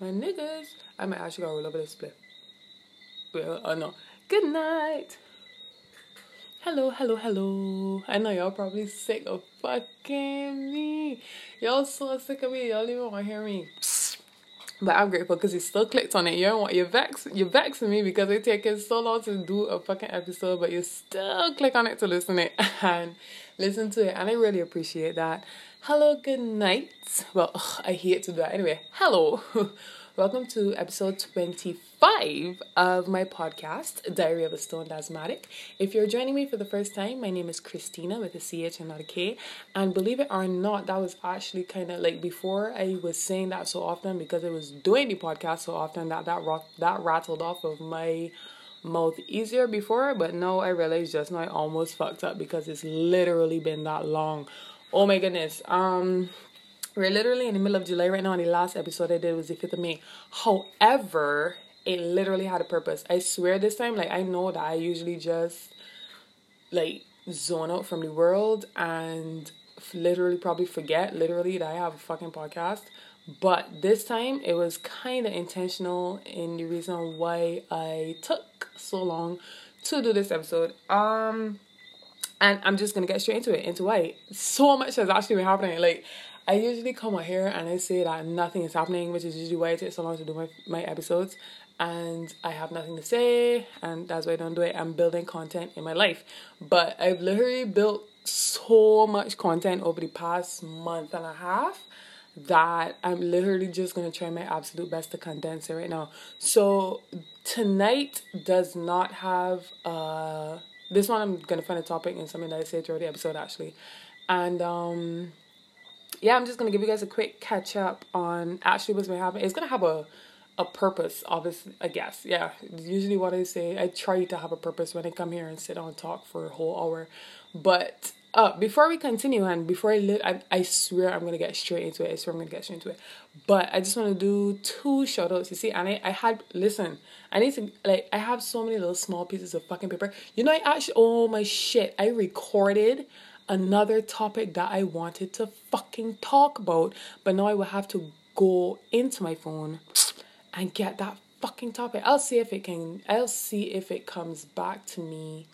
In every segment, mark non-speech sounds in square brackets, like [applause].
my niggas. I might actually go roll over this split. Well, oh no. Good night. Hello, hello, hello. I know y'all probably sick of fucking me. Y'all so sick of me. Y'all even want to hear me. But I'm grateful because you still clicked on it. You don't want you vex you vexing me because it taking so long to do a fucking episode, but you still click on it to listen it [laughs] and listen to it, and I really appreciate that. Hello, good night. Well, ugh, I hate to do that anyway. Hello. [laughs] Welcome to episode 25 of my podcast, Diary of a Stoned Asthmatic. If you're joining me for the first time, my name is Christina with a CH and not a K. And believe it or not, that was actually kind of like before I was saying that so often because I was doing the podcast so often that that, that rattled off of my mouth easier before. But no, I realized just now I almost fucked up because it's literally been that long. Oh my goodness. Um, we're literally in the middle of July right now, and the last episode I did was the 5th of May. However, it literally had a purpose. I swear this time, like, I know that I usually just, like, zone out from the world and literally probably forget, literally, that I have a fucking podcast. But this time, it was kind of intentional in the reason why I took so long to do this episode. Um, and I'm just gonna get straight into it, into why so much has actually been happening. Like, I usually come out here and I say that nothing is happening, which is usually why it takes so long to do my, my episodes. And I have nothing to say, and that's why I don't do it. I'm building content in my life. But I've literally built so much content over the past month and a half that I'm literally just gonna try my absolute best to condense it right now. So tonight does not have uh this one I'm gonna find a topic and something that I say throughout the episode actually. And um yeah, I'm just gonna give you guys a quick catch up on actually what's been happening. It's gonna have a a purpose, obviously. I guess, yeah. Usually, what I say, I try to have a purpose when I come here and sit down and talk for a whole hour. But uh, before we continue, and before I live, I, I swear I'm gonna get straight into it. I swear I'm gonna get straight into it. But I just want to do two shout outs. You see, and I, I had listen. I need to like I have so many little small pieces of fucking paper. You know, I actually oh my shit. I recorded another topic that I wanted to fucking talk about, but now I will have to go into my phone and get that fucking topic. I'll see if it can I'll see if it comes back to me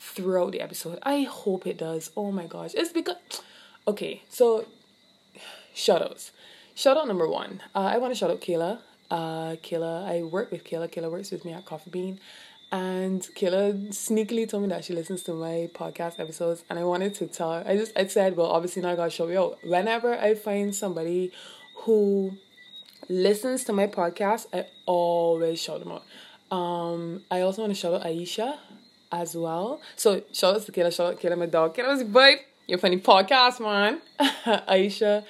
throughout the episode. I hope it does. Oh my gosh. It's because okay, so shout outs. Shout out number one. Uh, I want to shout out Kayla. Uh, Kayla, I work with Kayla. Kayla works with me at Coffee Bean. And Kayla sneakily told me that she listens to my podcast episodes, and I wanted to tell her. I just I said, well, obviously now I gotta show you out. Whenever I find somebody who listens to my podcast, I always shout them out. Um, I also want to shout out Aisha as well. So shout out to Kayla, shout out Kayla, my dog. Kayla's boy, your funny podcast man. [laughs] Aisha.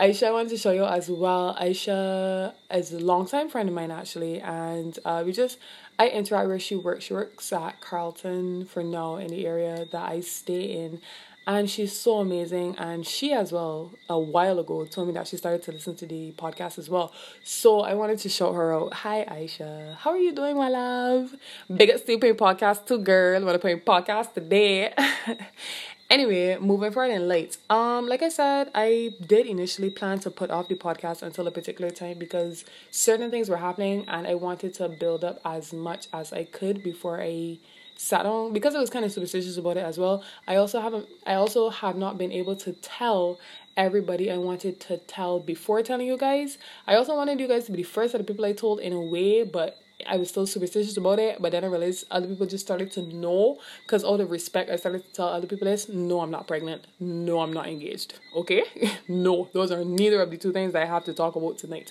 Aisha, I wanted to show you as well. Aisha is a longtime friend of mine actually, and uh, we just I interact where she works. She works at Carlton for now in the area that I stay in. And she's so amazing. And she, as well, a while ago, told me that she started to listen to the podcast as well. So I wanted to shout her out. Hi, Aisha. How are you doing, my love? Biggest stupid podcast to girl. Want to play podcast today? [laughs] Anyway, moving forward in late. Um, like I said, I did initially plan to put off the podcast until a particular time because certain things were happening and I wanted to build up as much as I could before I sat on because I was kind of superstitious about it as well. I also haven't I also have not been able to tell everybody I wanted to tell before telling you guys. I also wanted you guys to be the first of the people I told in a way, but I was still superstitious about it, but then I realized other people just started to know because all the respect I started to tell other people is no, I'm not pregnant. No, I'm not engaged. Okay? [laughs] no, those are neither of the two things that I have to talk about tonight.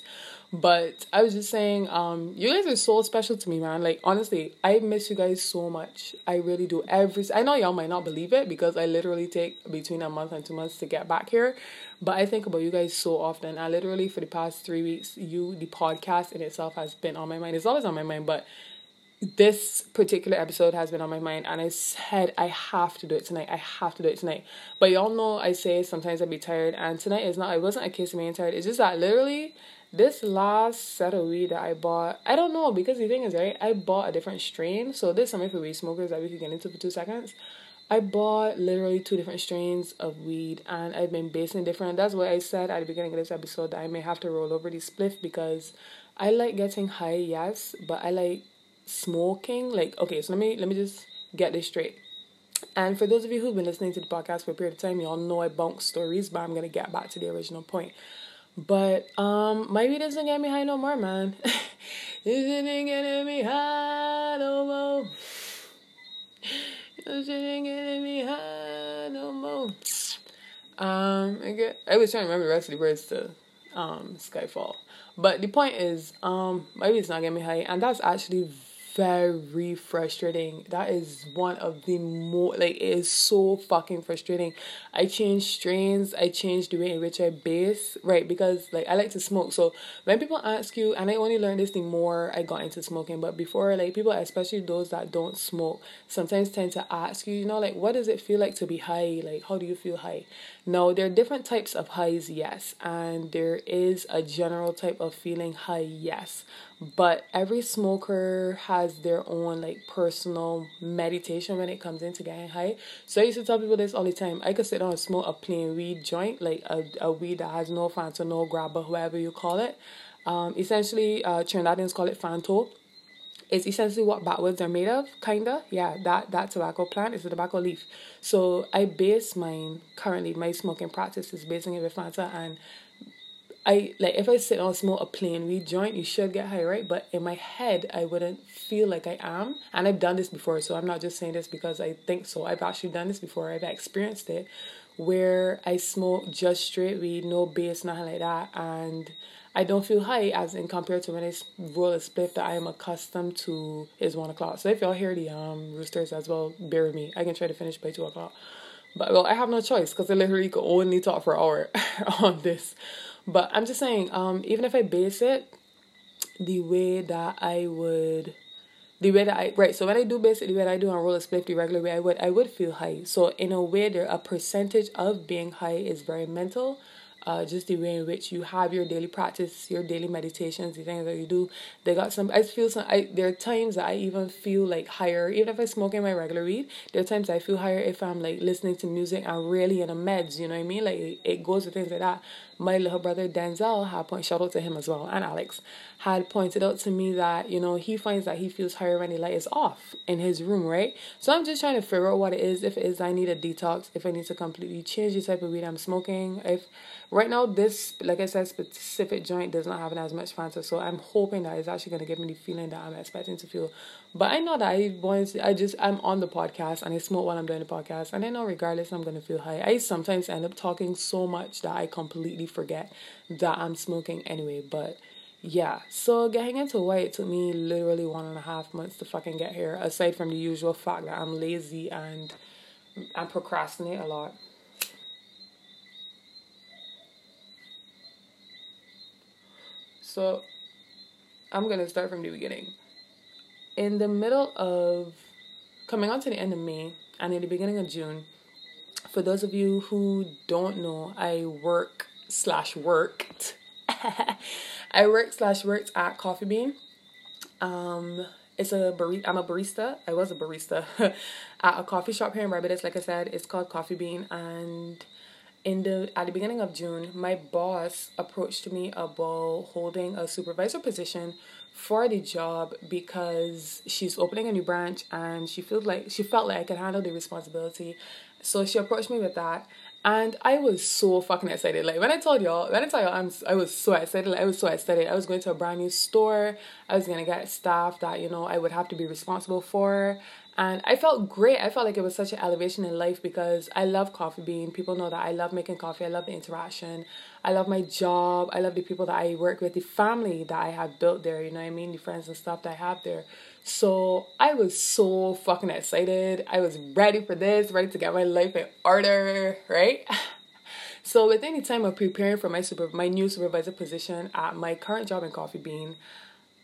But I was just saying, um, you guys are so special to me, man. Like honestly, I miss you guys so much. I really do. Every I know y'all might not believe it because I literally take between a month and two months to get back here. But I think about you guys so often. I literally for the past three weeks, you the podcast in itself has been on my mind. It's always on my mind, but this particular episode has been on my mind and I said I have to do it tonight. I have to do it tonight. But y'all know I say sometimes I'd be tired and tonight is not it wasn't a case of being tired. It's just that literally this last set of weed that I bought, I don't know because the thing is right, I bought a different strain. So this something for weed smokers that we could get into for two seconds. I bought literally two different strains of weed and I've been basing different. That's why I said at the beginning of this episode that I may have to roll over the spliff because I like getting high, yes, but I like smoking. Like, okay, so let me let me just get this straight. And for those of you who've been listening to the podcast for a period of time, y'all know I bunk stories, but I'm gonna get back to the original point. But um maybe weed doesn't get me high no more, man. [laughs] it isn't getting me high no more. It isn't getting me high no more. Um I get I was trying to remember the rest of the words to um Skyfall. But the point is, um, maybe it's not getting me high, and that's actually very frustrating. That is one of the more like it is so fucking frustrating. I change strains, I change the way in which I base, right? Because like I like to smoke. So when people ask you, and I only learned this the more I got into smoking, but before like people, especially those that don't smoke, sometimes tend to ask you, you know, like what does it feel like to be high? Like how do you feel high? Now there are different types of highs, yes, and there is a general type of feeling high, yes but every smoker has their own like personal meditation when it comes into getting high. So I used to tell people this all the time. I could sit down and smoke a plain weed joint, like a, a weed that has no fanto, no grabba, whoever you call it. Um, essentially, uh, Trinidadians call it fanto. It's essentially what backwoods are made of, kinda. Yeah, that that tobacco plant is a tobacco leaf. So I base mine currently. My smoking practice is basing it with Fanta and I like if I sit on smoke a plain weed joint, you should get high, right? But in my head, I wouldn't feel like I am. And I've done this before, so I'm not just saying this because I think so. I've actually done this before. I've experienced it, where I smoke just straight weed, no base, nothing like that, and I don't feel high as in compared to when I roll a spliff that I am accustomed to is one o'clock. So if y'all hear the um roosters as well, bear with me. I can try to finish by two o'clock. But well, I have no choice because I literally could only talk for an hour [laughs] on this. But I'm just saying, um, even if I base it the way that I would the way that I right, so when I do way that I do on roller split the regular way I would I would feel high. So in a way there a percentage of being high is very mental uh, just the way in which you have your daily practice, your daily meditations, the things that you do. They got some. I feel some. I there are times that I even feel like higher, even if I smoke in my regular weed. There are times I feel higher if I'm like listening to music and really in a meds. You know what I mean? Like it, it goes with things like that. My little brother Denzel had point shout out to him as well, and Alex had pointed out to me that you know he finds that he feels higher when the light is off in his room, right? So I'm just trying to figure out what it is. If it is I need a detox, if I need to completely change the type of weed I'm smoking, if Right now, this, like I said, specific joint does not have as much Fanta, so I'm hoping that it's actually to give me the feeling that I'm expecting to feel. But I know that I want I just, I'm on the podcast and I smoke while I'm doing the podcast, and I know regardless, I'm to feel high. I sometimes end up talking so much that I completely forget that I'm smoking anyway, but yeah, so getting into white it took me literally one and a half months to fucking get here, aside from the usual fact that I'm lazy and I procrastinate a lot. So I'm to start from the beginning. In the middle of coming on to the end of May and in the beginning of June, for those of you who don't know, I work slash worked. [laughs] I work slash worked at Coffee Bean. Um, it's a barista. I'm a barista. I was a barista [laughs] at a coffee shop here in Barbados. Like I said, it's called Coffee Bean, and in the at the beginning of June, my boss approached me about holding a supervisor position for the job because she's opening a new branch and she feels like she felt like I could handle the responsibility. So she approached me with that. And I was so fucking excited. Like when I told y'all, when I told y'all, I'm, I was so excited. Like I was so excited. I was going to a brand new store. I was gonna get staff that you know I would have to be responsible for. And I felt great. I felt like it was such an elevation in life because I love coffee bean. People know that I love making coffee. I love the interaction. I love my job. I love the people that I work with, the family that I have built there, you know what I mean? The friends and stuff that I have there. So I was so fucking excited. I was ready for this, ready to get my life in order, right? [laughs] so within the time of preparing for my super my new supervisor position at my current job in Coffee Bean,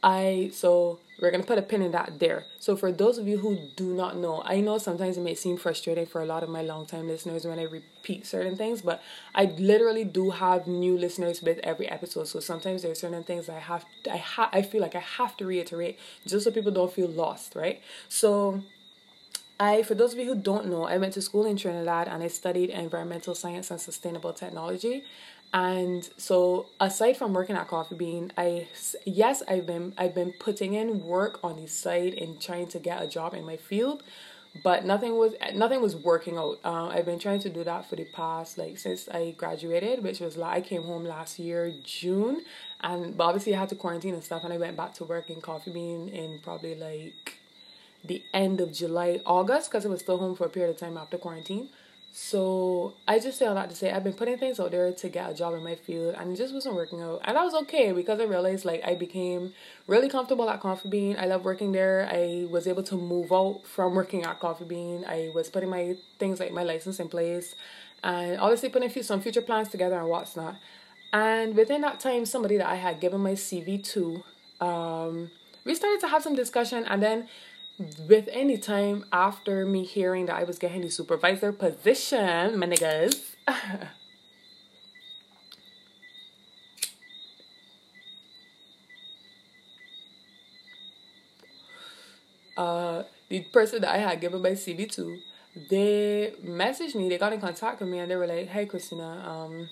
I so we're gonna put a pin in that there. So for those of you who do not know, I know sometimes it may seem frustrating for a lot of my longtime listeners when I repeat certain things, but I literally do have new listeners with every episode. So sometimes there are certain things I have I ha- I feel like I have to reiterate just so people don't feel lost, right? So I, for those of you who don't know, I went to school in Trinidad and I studied environmental science and sustainable technology. And so, aside from working at Coffee Bean, I yes, I've been I've been putting in work on the side and trying to get a job in my field, but nothing was nothing was working out. Uh, I've been trying to do that for the past like since I graduated, which was like I came home last year June, and but obviously I had to quarantine and stuff, and I went back to work in Coffee Bean in probably like the end of July, August, because I was still home for a period of time after quarantine. So I just say all that to say I've been putting things out there to get a job in my field and it just wasn't working out. And that was okay because I realized like I became really comfortable at Coffee Bean. I love working there. I was able to move out from working at Coffee Bean. I was putting my things like my license in place and obviously putting few, some future plans together and what's not. And within that time, somebody that I had given my CV to, um, we started to have some discussion and then with any time after me hearing that I was getting the supervisor position, my niggas. [laughs] uh, the person that I had given my CV to, they messaged me, they got in contact with me and they were like, Hey Christina, um,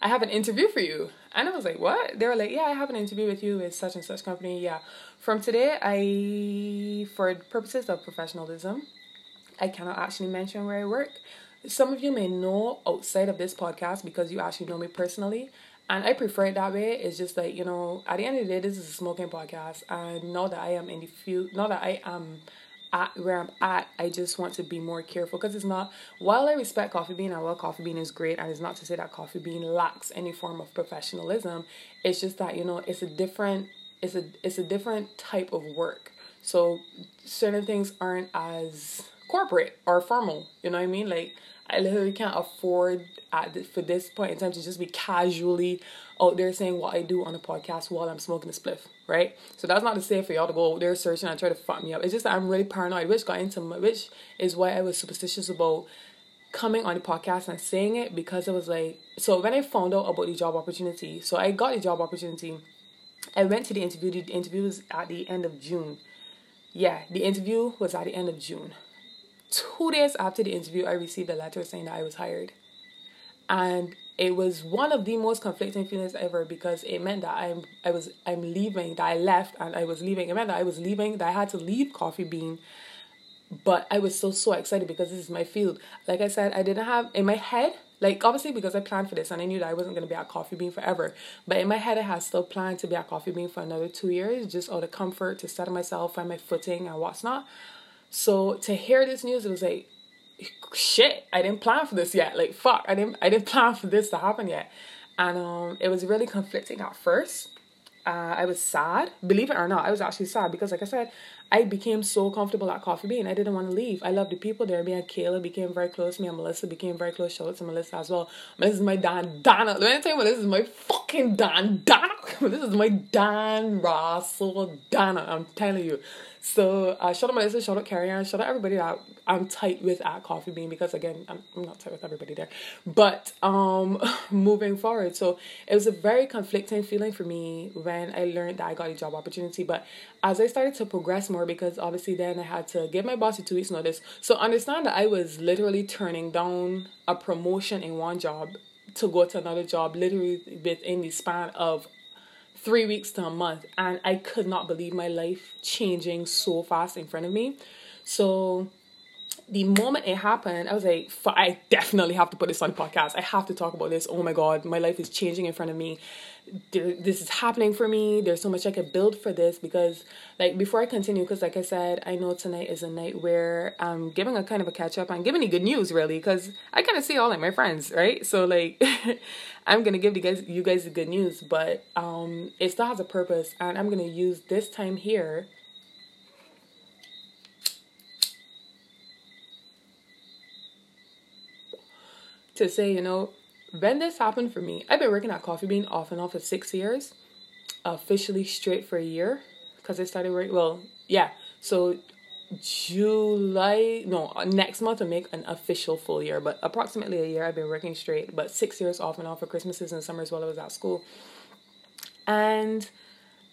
I have an interview for you. And I was like, what? They were like, yeah, I have an interview with you with such and such company. Yeah. From today, I, for purposes of professionalism, I cannot actually mention where I work. Some of you may know outside of this podcast because you actually know me personally. And I prefer it that way. It's just like, you know, at the end of the day, this is a smoking podcast. And now that I am in the field, now that I am at where I'm at, I just want to be more careful because it's not. While I respect Coffee Bean I love Coffee Bean is great, and it's not to say that Coffee Bean lacks any form of professionalism. It's just that you know it's a different, it's a it's a different type of work. So certain things aren't as corporate or formal. You know what I mean? Like I literally can't afford at this, for this point in time to just be casually Oh, out there saying what I do on the podcast while I'm smoking a spliff, right? So that's not to say for y'all to go out there searching and try to fuck me up. It's just that I'm really paranoid, which got into my, which is why I was superstitious about coming on the podcast and saying it because it was like so when I found out about the job opportunity, so I got the job opportunity. I went to the interview. The interview was at the end of June. Yeah, the interview was at the end of June. Two days after the interview, I received a letter saying that I was hired. And it was one of the most conflicting feelings ever because it meant that I'm I was I'm leaving, that I left and I was leaving. It meant that I was leaving, that I had to leave Coffee Bean. But I was still so excited because this is my field. Like I said, I didn't have in my head, like obviously because I planned for this and I knew that I wasn't gonna be at Coffee Bean forever. But in my head I had still planned to be at Coffee Bean for another two years, just out of comfort to settle myself, find my footing and what's not. So to hear this news, it was like, shit, I didn't plan for this yet. Like fuck, I didn't I didn't [laughs] plan for this to happen yet. And um it was really conflicting at first. Uh, I was sad, believe it or not. I was actually sad because, like I said, I became so comfortable at Coffee Bean. I didn't want to leave. I loved the people there. Me and Kayla became very close. Me and Melissa became very close. Shout out to Melissa as well. Melissa is my Dan Donna. Let me tell you, Melissa is my fucking Dan Donna. [laughs] this is my Dan Russell Donna. I'm telling you. So uh, shout out Melissa, shout out Carrie Ann, shout out everybody that I'm tight with at Coffee Bean because again I'm, I'm not tight with everybody there. But um [laughs] moving forward, so it was a very conflicting feeling for me when I learned that I got a job opportunity. But as I started to progress more, because obviously then I had to give my boss a two weeks notice. So understand that I was literally turning down a promotion in one job to go to another job literally within the span of three weeks to a month and I could not believe my life changing so fast in front of me. So the moment it happened, I was like, I definitely have to put this on the podcast. I have to talk about this. Oh my God, my life is changing in front of me. This is happening for me. There's so much I could build for this because, like, before I continue, because, like I said, I know tonight is a night where I'm giving a kind of a catch up. I'm giving you good news, really, because I kind of see all like my friends, right? So, like, [laughs] I'm gonna give you guys you guys the good news, but um, it still has a purpose, and I'm gonna use this time here to say, you know, when this happened for me, I've been working at Coffee Bean off and off for six years, officially straight for a year, because I started working. Well, yeah, so July, no, next month I'll make an official full year, but approximately a year I've been working straight, but six years off and on for Christmases and summers while I was at school. And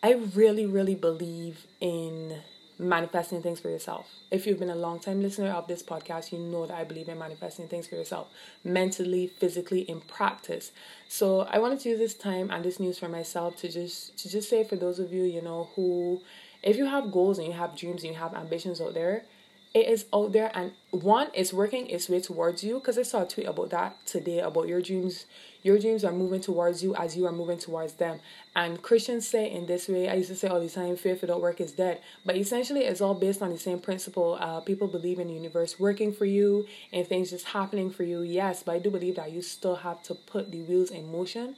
I really, really believe in manifesting things for yourself. If you've been a long time listener of this podcast, you know that I believe in manifesting things for yourself, mentally, physically, in practice. So I wanted to use this time and this news for myself to just to just say for those of you, you know, who if you have goals and you have dreams and you have ambitions out there, it is out there and one is working its way towards you. Because i saw a tweet about that today about your dreams your dreams are moving towards you as you are moving towards them. And christians say in this way i used to say all the time faith without work is dead. But essentially it's all based on the same principle uh, people believe in the universe working for you and things just happening for you. Yes but i do believe that you still have to put the wheels in motion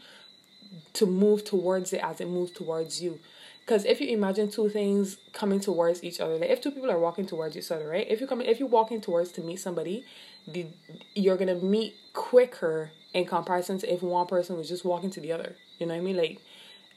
to move towards it as it moves towards you because if you imagine two things coming towards each other, like if two people are walking towards each other, right? If you come, if you're walking towards to meet somebody, the you're gonna meet quicker in comparison to if one person was just walking to the other. You know what I mean? Like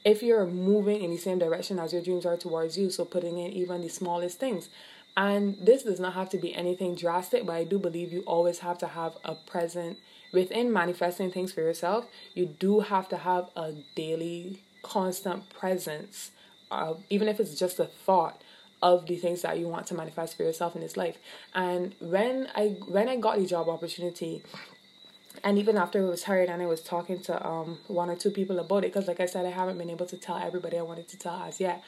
if you're moving in the same direction as your dreams are towards you, so putting in even the smallest things. And this does not have to be anything drastic, but I do believe you always have to have a present within manifesting things for yourself. You do have to have a daily, constant presence uh, even if it's just a thought of the things that you want to manifest for yourself in this life. And when I when I got the job opportunity, and even after I was hired and I was talking to um one or two people about it, because like I said, I haven't been able to tell everybody I wanted to tell as yet.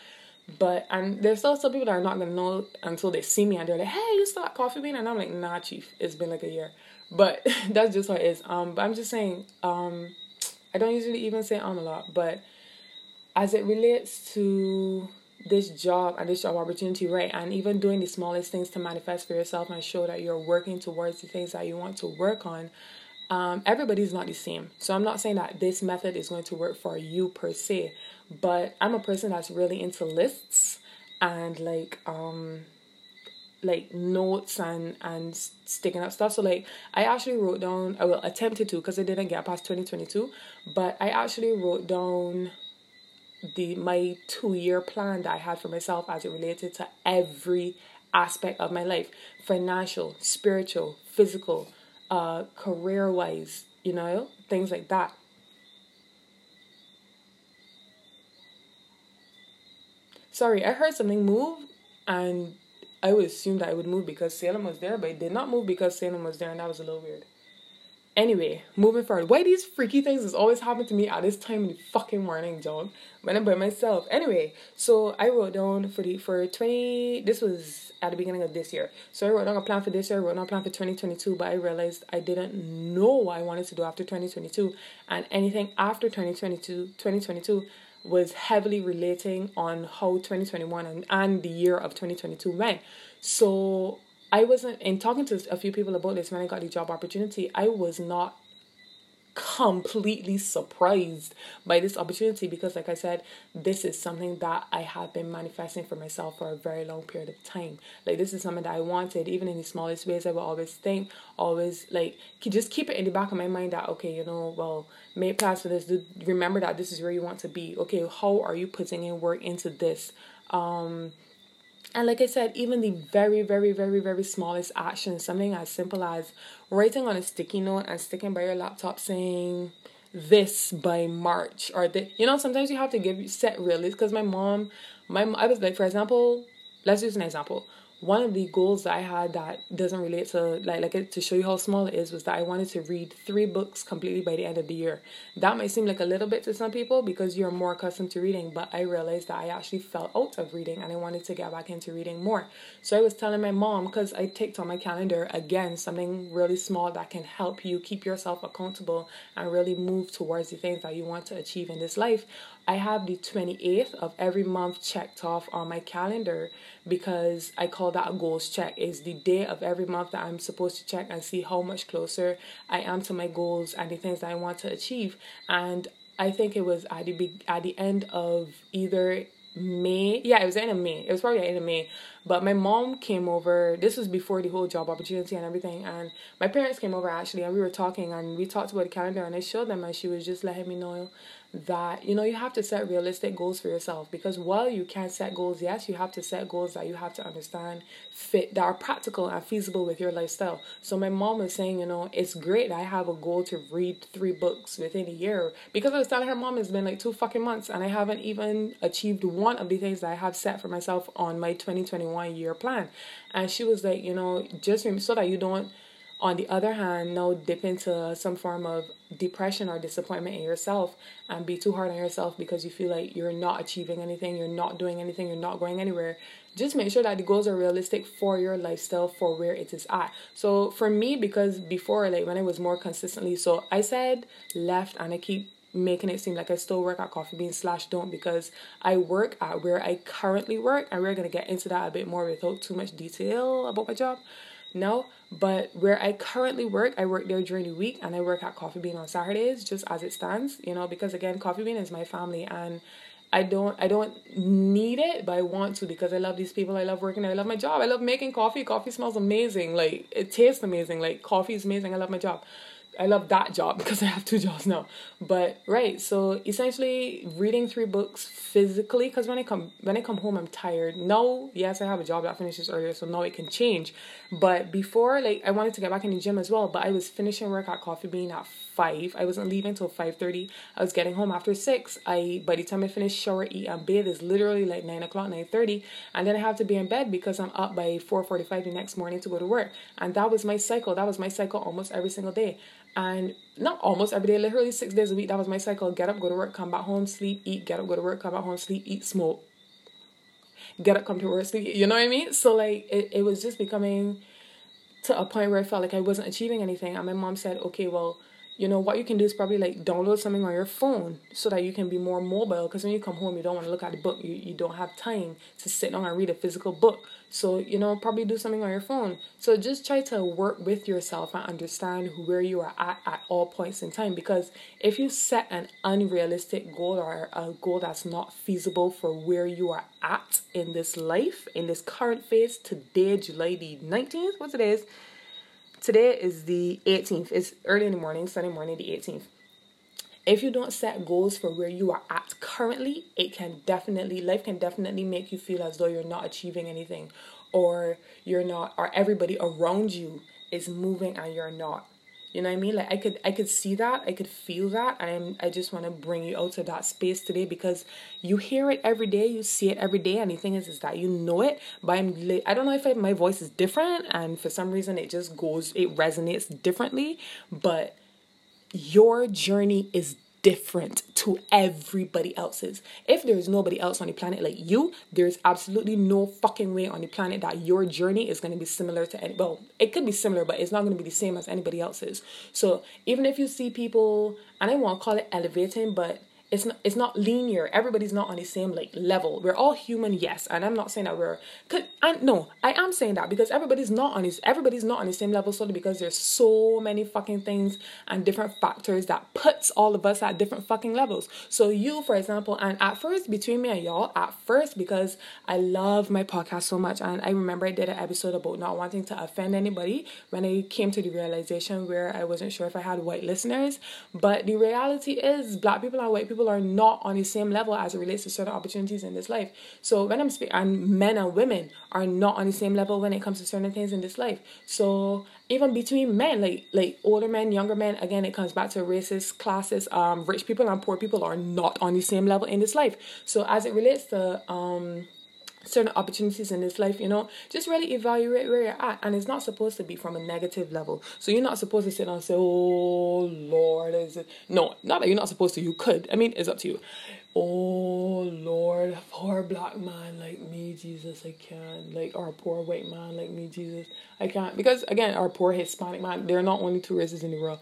But and there's still some people that are not gonna know until they see me and they're like, "Hey, you still at Coffee Bean?" And I'm like, "Nah, chief, it's been like a year." But [laughs] that's just how it is. Um, but I'm just saying, um, I don't usually even say um a lot, but as it relates to this job and this job opportunity, right? And even doing the smallest things to manifest for yourself and show that you're working towards the things that you want to work on. Um, everybody's not the same. So I'm not saying that this method is going to work for you per se, but I'm a person that's really into lists and like um like notes and and sticking up stuff. So like I actually wrote down I will attempted to because I didn't get past 2022, but I actually wrote down the my two year plan that I had for myself as it related to every aspect of my life financial, spiritual, physical, uh, career wise, you know, things like that. Sorry, I heard something move and I would assume that it would move because Salem was there, but it did not move because Salem was there, and that was a little weird. Anyway, moving forward. Why these freaky things is always happening to me at this time in the fucking morning, dog? When I'm by myself. Anyway, so I wrote down for the for twenty this was at the beginning of this year. So I wrote down a plan for this year, I wrote down a plan for twenty twenty two, but I realized I didn't know what I wanted to do after twenty twenty two. And anything after 2022, 2022 was heavily relating on how 2021 and, and the year of 2022 went. So I wasn't in talking to a few people about this when I got the job opportunity. I was not completely surprised by this opportunity because like I said this is something that I have been manifesting for myself for a very long period of time. Like this is something that I wanted even in the smallest ways I will always think always like just keep it in the back of my mind that okay you know well make plans for this. Remember that this is where you want to be. Okay how are you putting in work into this? Um and like I said, even the very, very, very, very smallest action, something as simple as writing on a sticky note and sticking by your laptop saying this by March or the you know, sometimes you have to give set realistic because my mom my I was like for example, let's use an example one of the goals that I had that doesn't relate to like like to show you how small it is was that I wanted to read three books completely by the end of the year. That might seem like a little bit to some people because you're more accustomed to reading, but I realized that I actually fell out of reading and I wanted to get back into reading more. So I was telling my mom because I ticked on my calendar again something really small that can help you keep yourself accountable and really move towards the things that you want to achieve in this life. I have the 28th of every month checked off on my calendar because I call that a goals check. Is the day of every month that I'm supposed to check and see how much closer I am to my goals and the things that I want to achieve. And I think it was at the be- at the end of either May. Yeah, it was end of May. It was probably end of May. But my mom came over. This was before the whole job opportunity and everything. And my parents came over actually, and we were talking and we talked about the calendar. And I showed them, and she was just letting me know that you know you have to set realistic goals for yourself because while you can set goals yes you have to set goals that you have to understand fit that are practical and feasible with your lifestyle so my mom was saying you know it's great i have a goal to read three books within a year because i was telling her mom it's been like two fucking months and i haven't even achieved one of the things that i have set for myself on my 2021 year plan. And she was like, you know, just so that you don't on the other hand, no dip into some form of depression or disappointment in yourself and be too hard on yourself because you feel like you're not achieving anything, you're not doing anything, you're not going anywhere. Just make sure that the goals are realistic for your lifestyle, for where it is at. So for me, because before, like when I was more consistently, so I said left and I keep making it seem like I still work at Coffee Bean slash don't because I work at where I currently work and we're gonna get into that a bit more without too much detail about my job. No, but where I currently work, I work there during the week and I work at Coffee Bean on Saturdays just as it stands, you know, because again, Coffee Bean is my family and I don't I don't need it, but I want to because I love these people. I love working there. I love my job. I love making coffee. Coffee smells amazing. Like it tastes amazing. Like coffee is amazing. I love my job. I love that job [laughs] because I have two jobs now. But right, so essentially reading three books physically because when I come when I come home I'm tired. No, yes, I have a job that finishes earlier, so now it can change. But before, like I wanted to get back in the gym as well, but I was finishing work at Coffee Bean at five. I wasn't leaving till five thirty. I was getting home after six. I by the time I finish shower, eat, and bathe is literally like nine o'clock, nine thirty, and then I have to be in bed because I'm up by four forty five the next morning to go to work. And that was my cycle. That was my cycle almost every single day. And not almost every day, literally six days a week. That was my cycle. Get up, go to work, come back home, sleep, eat, get up, go to work, come back home, sleep, eat, smoke. Get up, come to work, sleep. You know what I mean? So like it, it was just becoming to a point where I felt like I wasn't achieving anything. And my mom said, okay, well, you know what you can do is probably like download something on your phone so that you can be more mobile because when you come home you don't want to look at the book you, you don't have time to sit down and read a physical book so you know probably do something on your phone so just try to work with yourself and understand where you are at at all points in time because if you set an unrealistic goal or a goal that's not feasible for where you are at in this life in this current phase today july the 19th what's it is? Today is the 18th. It's early in the morning, Sunday morning, the 18th. If you don't set goals for where you are at currently, it can definitely, life can definitely make you feel as though you're not achieving anything or you're not, or everybody around you is moving and you're not. You know what I mean? Like I could I could see that, I could feel that. And I just want to bring you out to that space today because you hear it every day, you see it every day, and the thing is is that you know it, but I'm I don't know if I, my voice is different and for some reason it just goes it resonates differently, but your journey is different to everybody else's. If there's nobody else on the planet like you, there's absolutely no fucking way on the planet that your journey is going to be similar to any. Well, it could be similar, but it's not going to be the same as anybody else's. So even if you see people, and I won't call it elevating, but it's not it's not linear. Everybody's not on the same like level. We're all human yes. And i'm not saying that we're I no i am saying that because everybody's not on this everybody's not on the same level solely because there's so many fucking things and different factors that puts all of us at different fucking levels. So you for example and at first between me and y'all at first because i love my podcast so much and i remember i did an episode about not wanting to offend anybody when i came to the realization where i wasn't sure if i had white listeners. But the reality is black people and white people people are not on the same level as it relates to certain opportunities in this life. So when I'm speaking, and men and women are not on the same level when it comes to certain things in this life. So even between men, like like older men, younger men, again, it comes back to racist classes. Um, rich people and poor people are not on the same level in this life. So as it relates to um certain opportunities in this life, you know, just really evaluate where you're at. And it's not supposed to be from a negative level. So you're not supposed to sit and say, Oh Lord, is it no, not that you're not supposed to, you could. I mean, it's up to you. Oh Lord, poor black man like me, Jesus, I can't. Like or a poor white man like me, Jesus, I can't. Because again, our poor Hispanic man, there are not only two races in the world,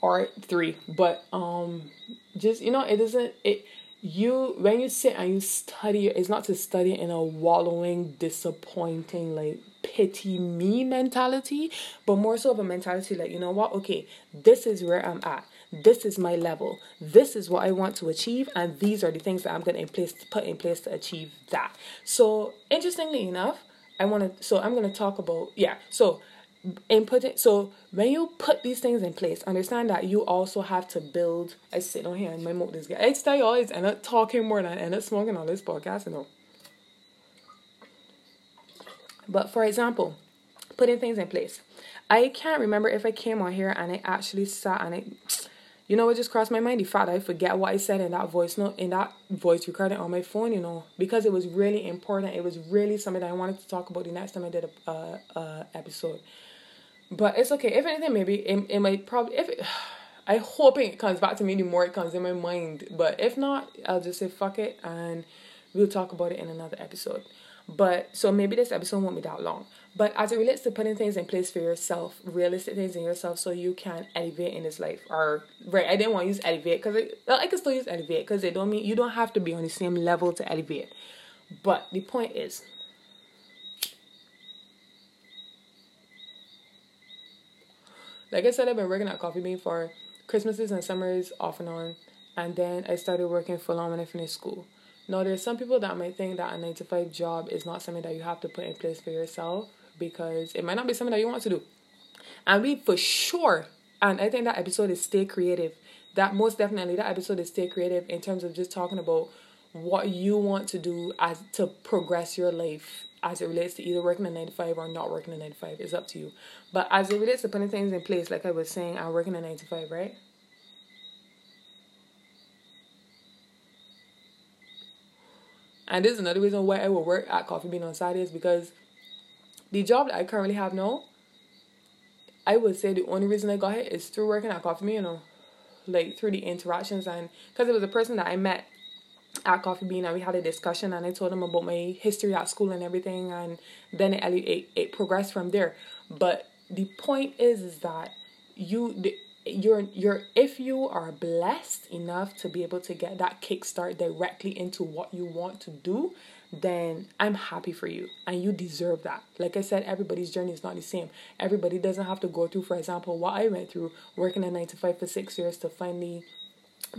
or three, but um just you know, it doesn't it you when you sit and you study it's not to study in a wallowing disappointing like pity me mentality but more so of a mentality like you know what? Okay this is where i'm at. This is my level. This is what i want to achieve and these are the things that i'm going to in place put in place to achieve that. So interestingly enough i want to so i'm going to talk about yeah so input so when you put these things in place understand that you also have to build i sit on here and my mouth is I tell you always end up talking more than I end up smoking on this podcast you know but for example putting things in place i can't remember if i came on here and i actually sat and it you know what just crossed my mind? The fact I forget what I said in that voice note, in that voice recording on my phone, you know, because it was really important. It was really something that I wanted to talk about the next time I did a uh, uh, episode. But it's okay. If anything, maybe it, it might probably if it, [sighs] I hoping it comes back to me the more it comes in my mind. But if not, I'll just say fuck it and we'll talk about it in another episode. But so maybe this episode won't be that long. But as it relates to putting things in place for yourself, realistic things in yourself, so you can elevate in this life. Or right, I didn't want to use elevate because I can still use elevate because it don't mean you don't have to be on the same level to elevate. But the point is, like I said, I've been working at Coffee Bean for Christmases and summers off and on, and then I started working full on when I finished school. Now, there's some people that might think that a nine to five job is not something that you have to put in place for yourself because it might not be something that you want to do. And we for sure, and I think that episode is stay creative. That most definitely that episode is stay creative in terms of just talking about what you want to do as to progress your life as it relates to either working a nine to five or not working a nine to five. It's up to you. But as it relates to putting things in place, like I was saying, I'm working a nine to five, right? And this is another reason why I will work at Coffee Bean on Saturdays because the job that I currently have now, I would say the only reason I got it is through working at Coffee Bean, you know, like through the interactions and because it was a person that I met at Coffee Bean and we had a discussion and I told him about my history at school and everything and then it, it, it progressed from there. But the point is, is that you the, you're you're if you are blessed enough to be able to get that kickstart directly into what you want to do then i'm happy for you and you deserve that like i said everybody's journey is not the same everybody doesn't have to go through for example what i went through working a nine to five for six years to finally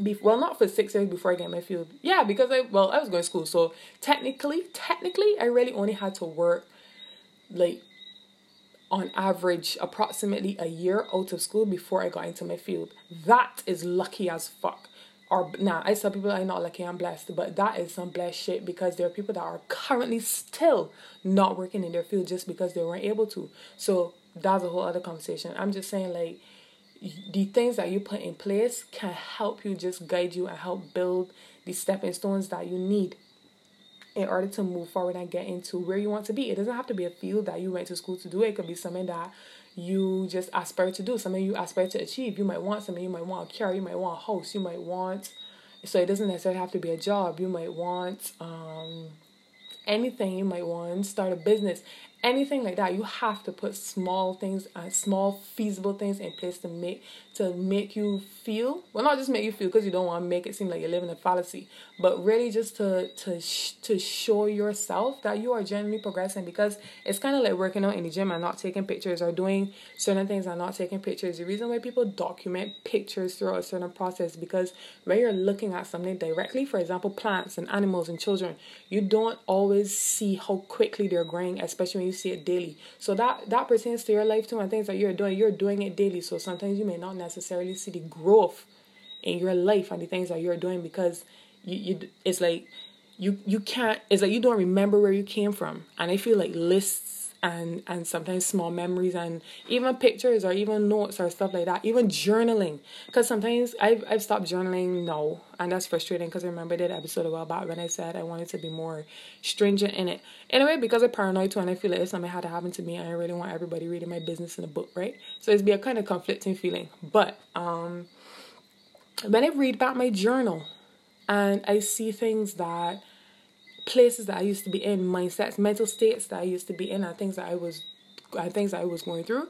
be well not for six years before i get my field yeah because i well i was going to school so technically technically i really only had to work like on average approximately a year out of school before I got into my field. That is lucky as fuck. Or now nah, I tell people I'm not lucky, I'm blessed, but that is some blessed shit because there are people that are currently still not working in their field just because they weren't able to. So that's a whole other conversation. I'm just saying like the things that you put in place can help you just guide you and help build the stepping stones that you need in order to move forward and get into where you want to be. It doesn't have to be a field that you went to school to do. It could be something that you just aspire to do, something you aspire to achieve. You might want something, you might want a car, you might want a house, you might want so it doesn't necessarily have to be a job. You might want um anything you might want, start a business, anything like that. You have to put small things and uh, small feasible things in place to make to make you feel well, not just make you feel because you don't want to make it seem like you're living a fallacy, but really just to to sh- to show yourself that you are genuinely progressing. Because it's kind of like working out in the gym and not taking pictures or doing certain things and not taking pictures. The reason why people document pictures throughout a certain process because when you're looking at something directly, for example, plants and animals and children, you don't always see how quickly they're growing, especially when you see it daily. So that that pertains to your life too and things that you're doing. You're doing it daily. So sometimes you may not necessarily see the growth in your life and the things that you're doing because you, you it's like you you can't it's like you don't remember where you came from. And I feel like lists and and sometimes small memories and even pictures or even notes or stuff like that even journaling. Because sometimes I've, I've stopped journaling now and that's frustrating because I remember that episode a while back when I said I wanted to be more stringent in it. Anyway because I'm paranoid too and I feel like if something had to happen to me I really want everybody reading my business in a book right? So it's be a kind of conflicting feeling. But um when I read about my journal and I see things that places that I used to be in, mindsets, mental states that I used to be in, and things that I was, and things that I was going through,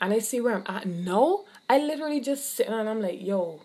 and I see where I'm at now. I literally just sit and I'm like, yo,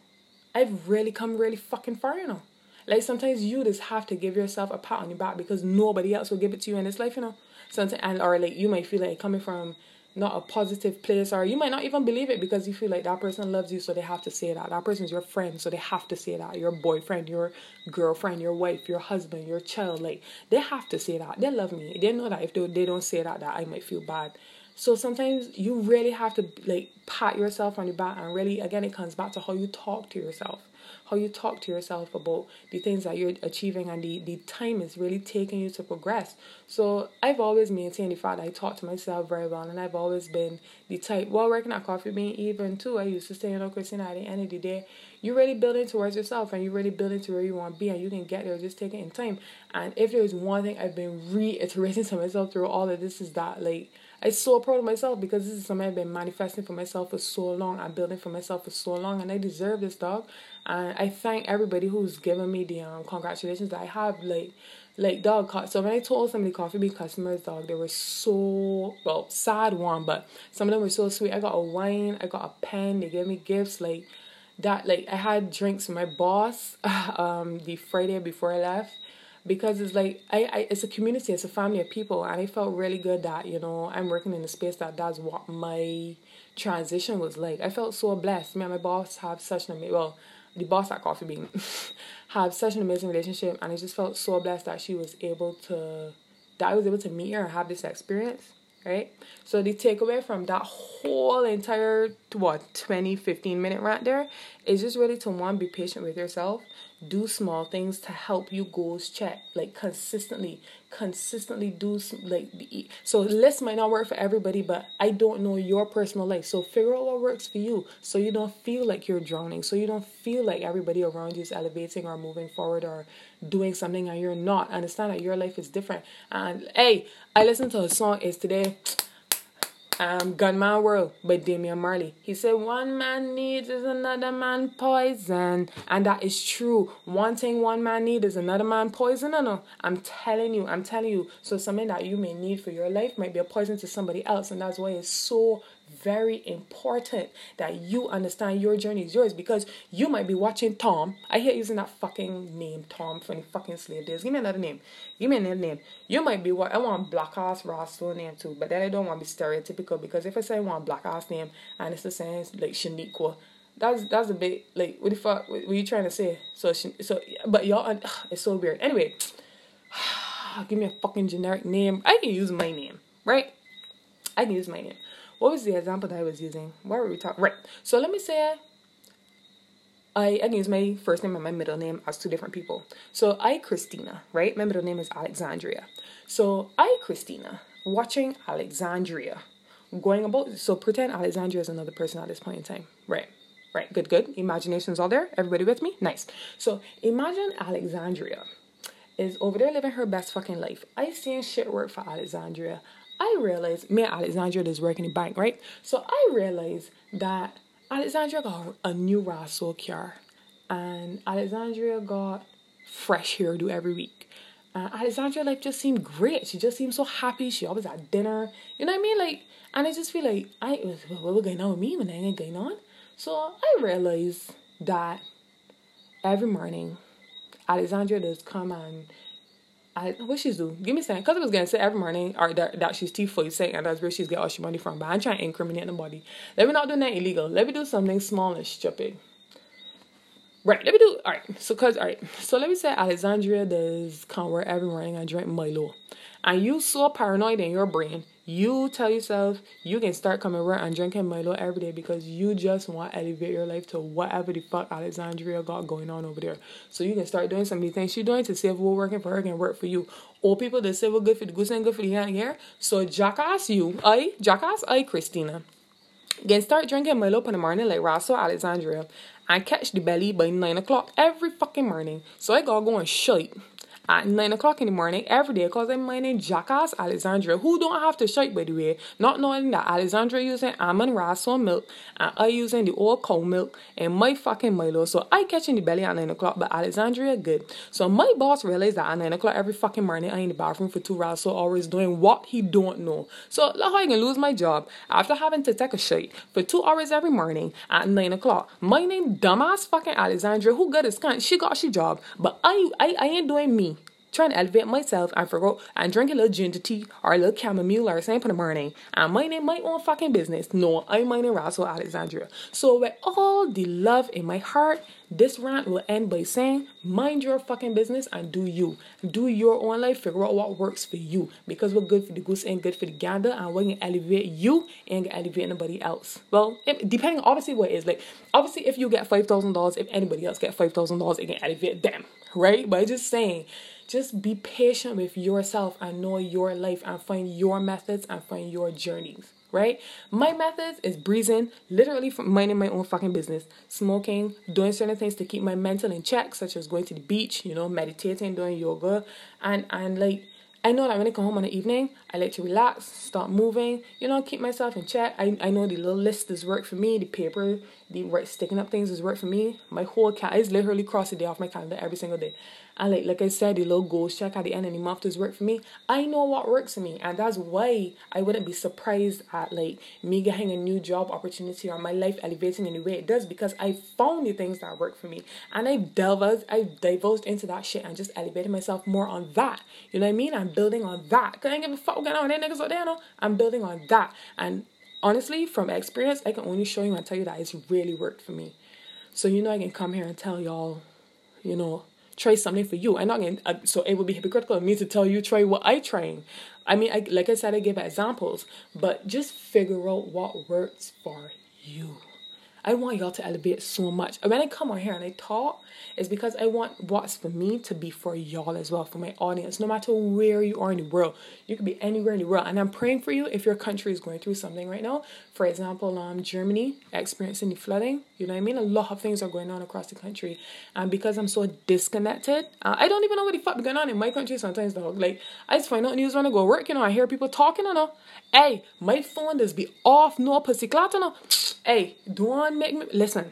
I've really come really fucking far, you know. Like sometimes you just have to give yourself a pat on your back because nobody else will give it to you in this life, you know. Sometimes and or like you might feel like coming from not a positive place or you might not even believe it because you feel like that person loves you so they have to say that. That person's your friend so they have to say that. Your boyfriend your girlfriend your wife your husband your child like they have to say that. They love me. They know that if they, they don't say that that i might feel bad So sometimes you really have to like pat yourself on the back and really again it comes back to how you talk to yourself how you talk to yourself about the things that you're achieving and the, the time is really taking you to progress. So I've always maintained the fact that I talk to myself very well and I've always been the type while working at Coffee Bean even too, I used to say, you know, Christina, at the end of the day, you're really building towards yourself and you're really building to where you want to be and you can get there just taking in time. And if there's one thing I've been reiterating [laughs] to myself through all of this is that like I'm so proud of myself because this is something I've been manifesting for myself for so long. I'm building for myself for so long, and I deserve this, dog. And I thank everybody who's given me the um, congratulations that I have. Like, like dog. So when I told some of the coffee bean customers, dog, they were so well sad one, but some of them were so sweet. I got a wine, I got a pen. They gave me gifts like that. Like I had drinks for my boss [laughs] um the Friday before I left because it's like I, I it's a community it's a family of people and i felt really good that you know i'm working in a space that that's what my transition was like. I felt so blessed. Me and my boss have such an amazing well the boss at coffee bean [laughs] have such an amazing relationship and i just felt so blessed that she was able to that i was able to meet her and have this experience right? So the takeaway from that whole entire what 20 15 minute rant there is just really to one be patient with yourself do small things to help your goals check like consistently consistently do like so list might not work for everybody but i don't know your personal life so figure out what works for you so you don't feel like you're drowning so you don't feel like everybody around you is elevating or moving forward or doing something and you're not understand that your life is different and hey i listened to a song is today um, Gunman World by Damian Marley. He said, One man needs is another man poison. And that is true. One thing one man needs is another man poison. No, no. I'm telling you, I'm telling you. So something that you may need for your life might be a poison to somebody else. And that's why it's so very important that you understand your journey is yours because you might be watching Tom. I hate using that fucking name, Tom, from the fucking slave days. Give me another name. Give me another name. You might be what I want black ass Roscoe name too, but then I don't want to be stereotypical because if I say I want black ass name and it's the same like Shaniqua, that's that's a bit like what the fuck what, what you trying to say? So so but y'all it's so weird. Anyway, [sighs] give me a fucking generic name. I can use my name, right? I can use my name. What was the example that I was using? What were we talking? Right. So let me say I, I use my first name and my middle name as two different people. So I, Christina, right? My middle name is Alexandria. So I, Christina, watching Alexandria, going about. So pretend Alexandria is another person at this point in time. Right. Right. Good, good. Imagination's all there. Everybody with me? Nice. So imagine Alexandria is over there living her best fucking life. I seen shit work for Alexandria. I realized me and Alexandria is working in the bank, right? So I realized that Alexandria got a new Rasso car and Alexandria got fresh hairdo every week. Uh, Alexandria life just seemed great. She just seemed so happy. She always at dinner. You know what I mean? Like, and I just feel like I what was going on with me when I ain't going on. So I realized that every morning, Alexandria does come and I what she's do? Give me a second. Cause I was gonna say every morning or that, that she's too full saying and that's where she's get all she money from. But I'm trying to incriminate nobody. Let me not do that illegal. Let me do something small and stupid. Right, let me do alright. So cause alright. So let me say Alexandria does come where every morning and drink Milo. And you so paranoid in your brain you tell yourself you can start coming around and drinking Milo every day because you just want to elevate your life to whatever the fuck Alexandria got going on over there. So you can start doing some of the things she's doing to see if what working for her can work for you. Or people that say what good for the goose and good for the hand here. So jackass you, I jackass I Christina. Can start drinking Milo in the morning like Rasso Alexandria and catch the belly by nine o'clock every fucking morning. So I gotta go and shite at 9 o'clock in the morning every day because I'm minding jackass Alexandria, who don't have to shake by the way, not knowing that Alexandria using almond raspberry milk and I using the old cow milk and my fucking Milo. So I catching the belly at 9 o'clock, but Alexandria good. So my boss realized that at 9 o'clock every fucking morning I in the bathroom for two hours, so hours doing what he don't know. So like how I can lose my job after having to take a shit for two hours every morning at 9 o'clock. My name dumbass fucking Alexandria, who got his cunt, she got she job, but I I, I ain't doing me. Trying to elevate myself and figure and drink a little ginger tea or a little chamomile or something in the morning and minding my own fucking business. No, I'm minding Russell Alexandria. So with all the love in my heart, this rant will end by saying, mind your fucking business and do you. Do your own life, figure out what works for you. Because what good for the goose ain't good for the gander, and what can elevate you gonna elevate anybody else. Well, depending obviously what it is. Like, obviously if you get five thousand dollars, if anybody else get five thousand dollars, it can elevate them, right? But I'm just saying, just be patient with yourself and know your life and find your methods and find your journeys right? My methods is breathing, literally minding my own fucking business, smoking, doing certain things to keep my mental in check, such as going to the beach, you know, meditating, doing yoga, and and like I know that when I come home in the evening, I like to relax, start moving, you know, keep myself in check. I, I know the little list does work for me, the paper, the right sticking up things does work for me. My whole cat is literally cross a day off my calendar every single day. And like like I said, the little goals check at the end of the month does work for me. I know what works for me, and that's why I wouldn't be surprised at like me getting a new job opportunity or my life elevating in the way it does because I found the things that work for me, and I delved, I divulged into that shit and just elevated myself more on that. You know what I mean? I'm building on that. Cause I give a fuck going on. That niggas out there, no. I'm building on that, and honestly, from experience, I can only show you and tell you that it's really worked for me. So you know, I can come here and tell y'all, you know try something for you. I'm not going uh, so it would be hypocritical of me to tell you try what I train. I mean, I, like I said, I give examples, but just figure out what works for you. I want y'all to elevate so much. When I come on here and I talk, it's because I want what's for me to be for y'all as well, for my audience, no matter where you are in the world. You could be anywhere in the world. And I'm praying for you if your country is going through something right now. For example, um, Germany experiencing the flooding. You know what I mean? A lot of things are going on across the country. And because I'm so disconnected, uh, I don't even know what the fuck is going on in my country sometimes. Like, I just find out news when I go work, you know, I hear people talking, you know. Hey, my phone does be off, no pussy clat, you know. Hey, don't make me, listen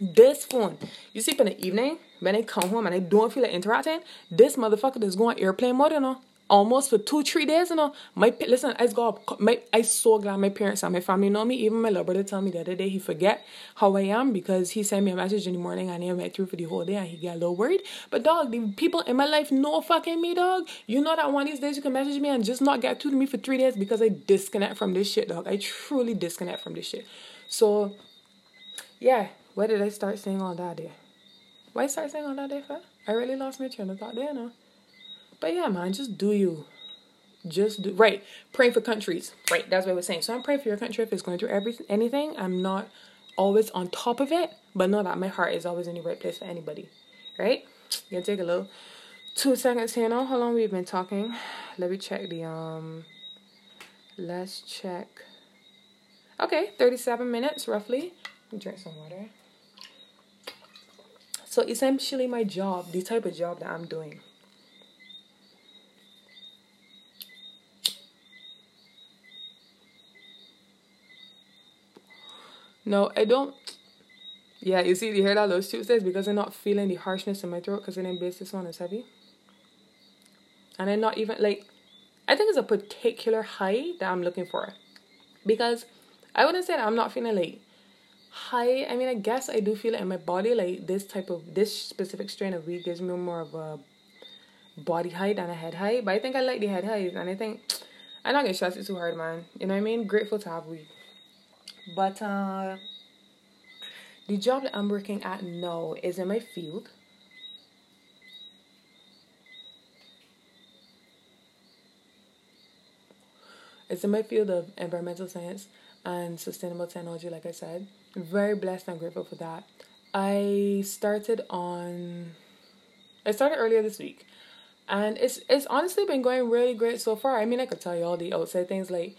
this phone, you see, in the evening, when I come home and I don't feel like interacting, this motherfucker is going airplane mode, you know. Almost for two, three days, you know. My listen, I got my I so glad my parents and my family know me. Even my little brother told me the other day he forget how I am because he sent me a message in the morning and I went through for the whole day and he got a little worried. But dog, the people in my life know fucking me, dog. You know that one of these days you can message me and just not get through to me for three days because I disconnect from this shit, dog. I truly disconnect from this shit. So yeah, where did I start saying all that there? Why start saying all that there for? I really lost my train of thought there now. But yeah, man, just do you. Just do right. Praying for countries. Right, that's what I was saying. So I'm praying for your country if it's going through everything anything. I'm not always on top of it, but know that my heart is always in the right place for anybody. Right? Gonna take a little two seconds here now. How long we've been talking? Let me check the um let's check. Okay, 37 minutes roughly. Drink some water. So essentially, my job, the type of job that I'm doing, No, I don't. Yeah, you see, you hear that those Tuesdays because I'm not feeling the harshness in my throat because I didn't base this one is heavy. And I'm not even like, I think it's a particular high that I'm looking for, because I wouldn't say that I'm not feeling like high. I mean, I guess I do feel it in my body. Like this type of this specific strain of weed gives me more of a body height than a head height. But I think I like the head height, and I think I'm not gonna stress it too hard, man. You know what I mean? Grateful to have weed. But uh, the job that I'm working at now is in my field. It's in my field of environmental science and sustainable technology, like I said. Very blessed and grateful for that. I started on I started earlier this week. And it's it's honestly been going really great so far. I mean I could tell you all the outside things like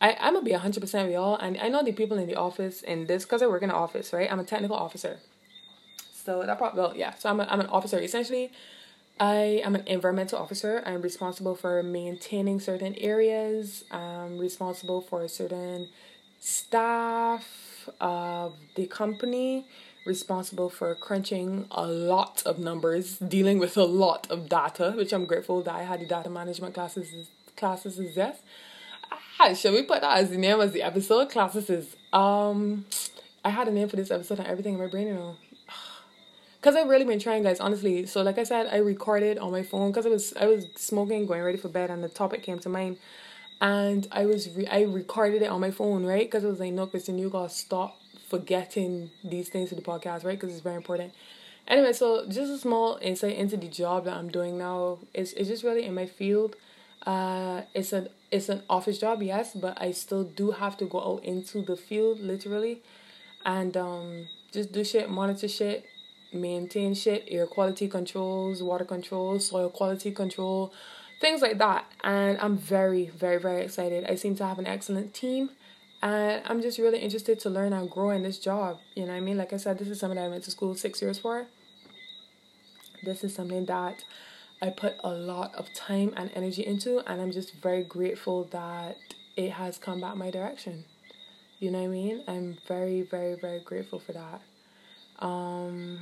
I, I'm gonna be hundred percent with y'all and I know the people in the office in this because I work in the office, right? I'm a technical officer. So that probably well, yeah. So I'm a, I'm an officer. Essentially, I am an environmental officer. I'm responsible for maintaining certain areas. I'm responsible for certain staff of the company responsible for crunching a lot of numbers, dealing with a lot of data, which I'm grateful that I had the data management classes classes is yes. Ah, shall we put that as the name as the episode? Classes is um I had a name for this episode and everything in my brain, you know. [sighs] Cause I've really been trying, guys. Honestly, so like I said, I recorded on my phone because I was I was smoking, going ready for bed, and the topic came to mind, and I was re- I recorded it on my phone, right? Because I was like, no, Kristen, you gotta stop forgetting these things to the podcast, right? Because it's very important. Anyway, so just a small insight into the job that I'm doing now. It's it's just really in my field. Uh, it's an it's an office job, yes, but I still do have to go out into the field, literally, and um, just do shit, monitor shit, maintain shit, air quality controls, water control, soil quality control, things like that. And I'm very, very, very excited. I seem to have an excellent team. And I'm just really interested to learn and grow in this job. You know what I mean? Like I said, this is something that I went to school six years for. This is something that I put a lot of time and energy into, and I'm just very grateful that it has come back my direction. You know what I mean? I'm very, very, very grateful for that. Um,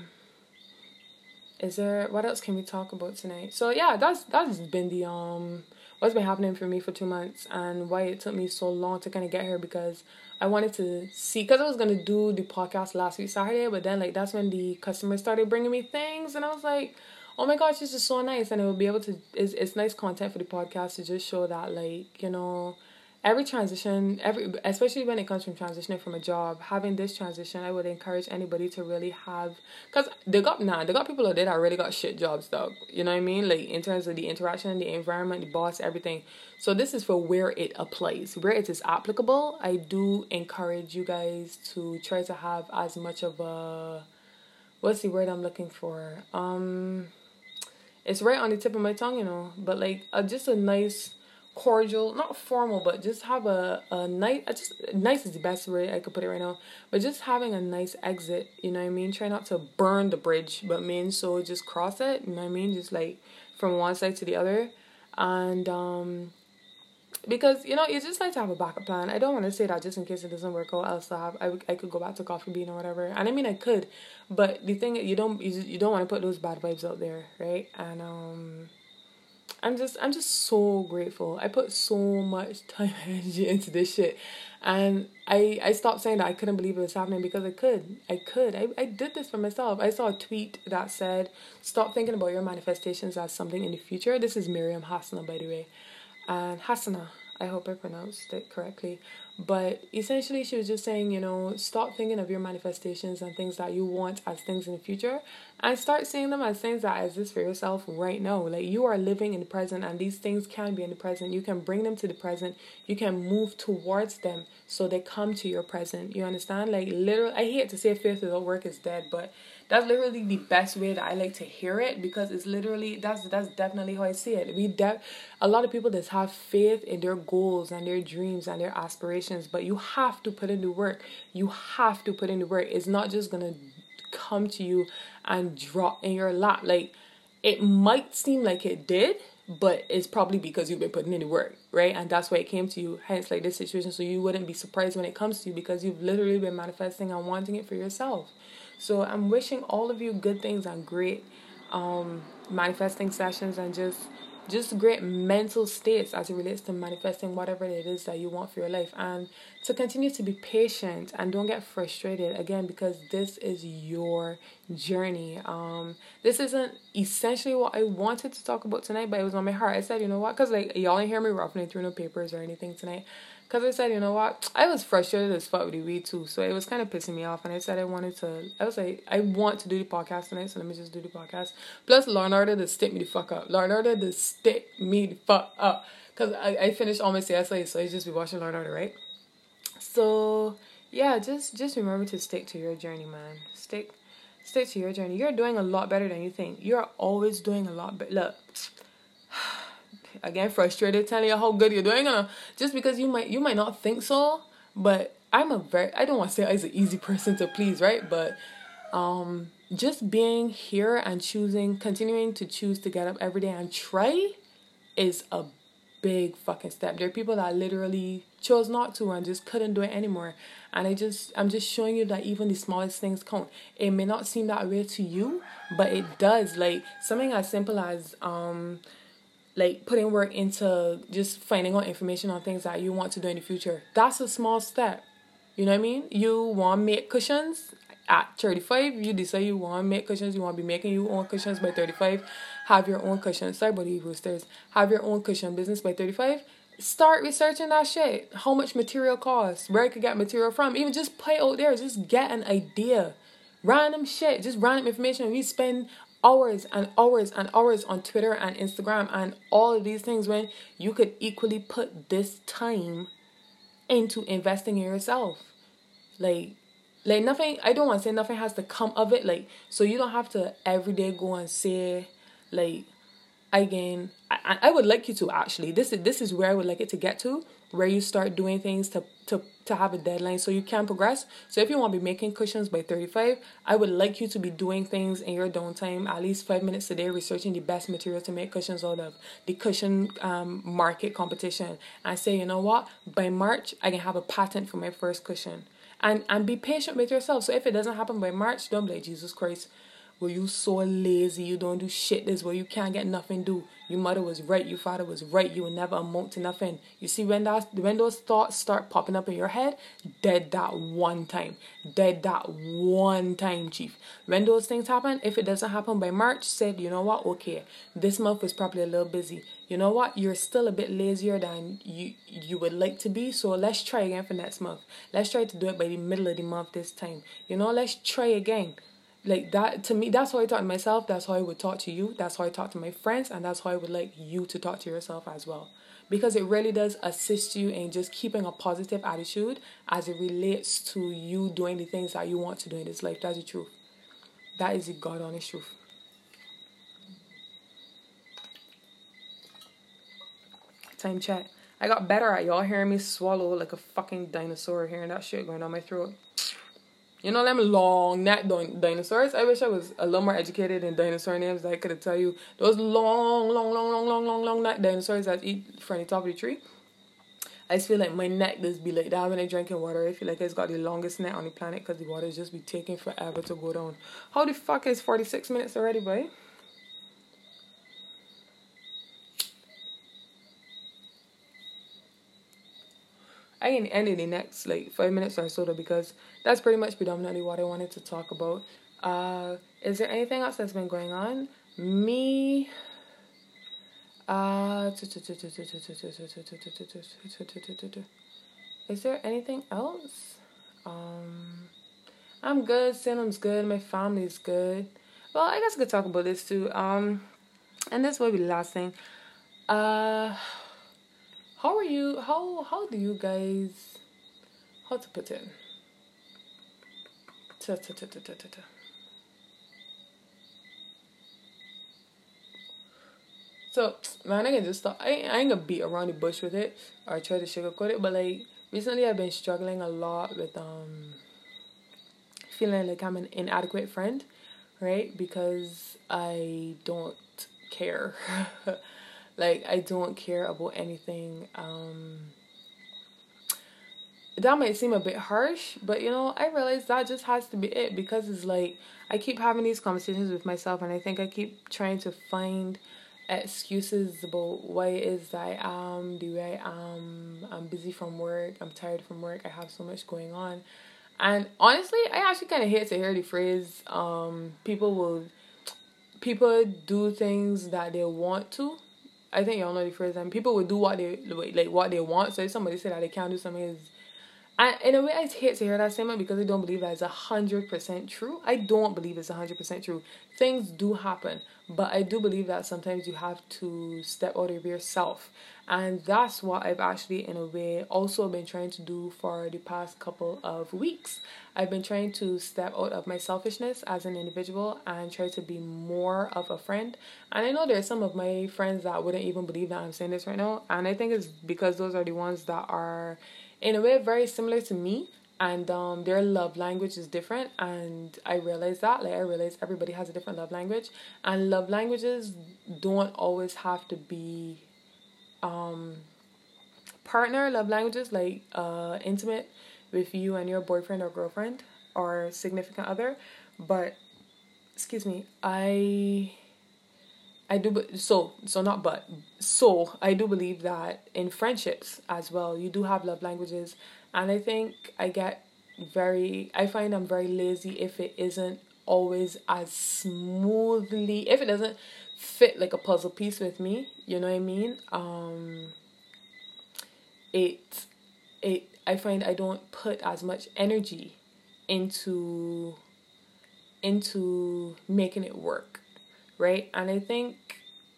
is there what else can we talk about tonight? So yeah, that's that's been the um what's been happening for me for two months and why it took me so long to kind of get here because I wanted to see because I was gonna do the podcast last week Saturday, but then like that's when the customers started bringing me things and I was like, oh my gosh, this is so nice and it will be able to it's it's nice content for the podcast to just show that like you know every transition every especially when it comes from transitioning from a job having this transition i would encourage anybody to really have because they got nah they got people out there that really got shit jobs though you know what i mean? Like in terms of the interaction the environment the boss everything. So this is for where it applies where it is applicable. I do encourage you guys to try to have as much of a what's the word i'm looking for? Um it's right on the tip of my tongue you know but like uh, just a nice cordial, not formal, but just have a, a nice, just nice is the best way I could put it right now. But just having a nice exit, you know what I mean? Try not to burn the bridge, but mean so just cross it, you know what I mean? Just like from one side to the other. And um because you know you just like to have a backup plan. I don't want to say that just in case it doesn't work out. Else I'll still have I, I could go back to coffee bean or whatever. And I mean I could, but the thing you don't you, you don't want to put those bad vibes out there, right? And um I'm just I'm just so grateful. I put so much [laughs] time and energy into this shit. And I I stopped saying that I couldn't believe it was happening because I could. I could. I, I did this for myself. I saw a tweet that said, Stop thinking about your manifestations as something in the future. This is Miriam Hassana, by the way. Uh, and Hassana, I hope I pronounced it correctly. But essentially, she was just saying, you know, stop thinking of your manifestations and things that you want as things in the future and start seeing them as things that exist for yourself right now. Like you are living in the present, and these things can be in the present. You can bring them to the present, you can move towards them so they come to your present. You understand? Like, literally, I hate to say faith without work is dead, but that's literally the best way that I like to hear it because it's literally that's that's definitely how I see it. We de- a lot of people just have faith in their goals and their dreams and their aspirations, but you have to put in the work. You have to put in the work. It's not just gonna come to you and drop in your lap. Like it might seem like it did, but it's probably because you've been putting in the work, right? And that's why it came to you. Hence, like this situation, so you wouldn't be surprised when it comes to you because you've literally been manifesting and wanting it for yourself. So I'm wishing all of you good things and great um, manifesting sessions and just just great mental states as it relates to manifesting whatever it is that you want for your life. And to continue to be patient and don't get frustrated again because this is your journey. Um this isn't essentially what i wanted to talk about tonight but it was on my heart. I said you know what? Because like y'all didn't hear me ruffling through no papers or anything tonight because I said, you know what? I was frustrated as fuck with the weed too. So it was kind of pissing me off. And I said I wanted to, I was like, I want to do the podcast tonight. So let me just do the podcast. Plus, Leonardo to stick me the fuck up. Leonardo to stick me the fuck up. Because I, I finished all my CSA. So I just be watching Leonardo, right? So yeah, just just remember to stick to your journey, man. Stick stick to your journey. You're doing a lot better than you think. You're always doing a lot better. Look again frustrated telling you how good you're doing uh, just because you might you might not think so. But i'm a very i don't want to say i'm an easy person to please right? But um just being here and choosing continuing to choose to get up every day and try is a big fucking step. There are people that literally chose not to and just couldn't do it anymore. And i just i'm just showing you that even the smallest things count. It may not seem that way to you but it does. Like something as simple as um like putting work into just finding out information on things that you want to do in the future. That's a small step. You know what I mean? You want make cushions? at 35 you decide you want make cushions. You want to be making your own cushions by 35 have your own cushion. Sorry buddy roosters have your own cushion business by 35 start researching that shit. How much material costs? Where i could get material from? Even just play out there. Just get an idea. Random shit. Just random information. We spend hours and hours and hours on twitter and instagram and all of these things when you could equally put this time into investing in yourself. Like like nothing i don't want to say nothing has to come of it like so you don't have to every day go and say like again I, I would like you to actually this is this is where i would like it to get to where you start doing things to to to have a deadline so you can progress. So if you want to be making cushions by 35 i would like you to be doing things in your downtime at least five minutes a day researching the best material to make cushions out of. The cushion um, market competition. And say you know what? By march i can have a patent for my first cushion. And and be patient with yourself. So if it doesn't happen by March, don't blame Jesus Christ. Were you so lazy? You don't do shit this way. You can't get nothing do. Your mother was right. Your father was right. You will never amount to nothing. You see when that when those thoughts start popping up in your head, dead that one time. Dead that one time, chief. When those things happen, if it doesn't happen by March, said you know what? Okay, this month is probably a little busy. You know what? You're still a bit lazier than you you would like to be. So let's try again for next month. Let's try to do it by the middle of the month this time. You know, let's try again like that to me that's how i talk to myself that's how i would talk to you that's how i talk to my friends and that's how i would like you to talk to yourself as well. Because it really does assist you in just keeping a positive attitude as it relates to you doing the things that you want to do in this life. That's the truth. That is the god honest truth. Time check i got better at y'all hearing me swallow like a fucking dinosaur hearing that shit going down my throat you know them long neck dinosaurs. I wish I was a little more educated in dinosaur names. I could tell you those long, long, long, long, long, long, long neck dinosaurs that eat from the top of the tree. I just feel like my neck does be like that when I drinking water. I feel like it's got the longest neck on the planet because the water just be taking forever to go down. How the fuck is 46 minutes already, boy? I can end in the next like five minutes or so though because that's pretty much predominantly what I wanted to talk about. Uh, is there anything else that's been going on? Me. Uh, is there anything else? Um, I'm good. Salem's good. My family's good. Well, I guess I could talk about this too. Um, and this will be the last thing. Uh how are you how how do you guys how to put it ta, ta, ta, ta, ta, ta, ta. So man, I can just stop. I, I ain't gonna beat around the bush with it or try to sugarcoat it, but like recently I've been struggling a lot with um feeling like I'm an inadequate friend, right? Because I don't care. [laughs] Like I don't care about anything. Um that might seem a bit harsh, but you know, I realize that just has to be it because it's like I keep having these conversations with myself and I think I keep trying to find excuses about why it is that I am the way I am. I'm busy from work, I'm tired from work, I have so much going on. And honestly, I actually kind of hate to hear the phrase um people will people do things that they want to I think y'all know the phrase. And people would do what they like what they want. So if somebody say that they can't do something, I in a way I hate to hear that statement because I don't believe that is a hundred percent true. I don't believe it's a hundred percent true. Things do happen, but I do believe that sometimes you have to step out of yourself, and that's what I've actually in a way also been trying to do for the past couple of weeks. I've been trying to step out of my selfishness as an individual and try to be more of a friend. And I know there's some of my friends that wouldn't even believe that I'm saying this right now, and I think it's because those are the ones that are in a way very similar to me and um their love language is different and i realize that like i realize everybody has a different love language and love languages don't always have to be um partner. Love languages like uh intimate with you and your boyfriend or girlfriend or significant other but excuse me i I do so so not but so I do believe that in friendships as well you do have love languages and I think I get very I find I'm very lazy if it isn't always as smoothly if it doesn't fit like a puzzle piece with me, you know what I mean? Um it it I find I don't put as much energy into into making it work, right? And I think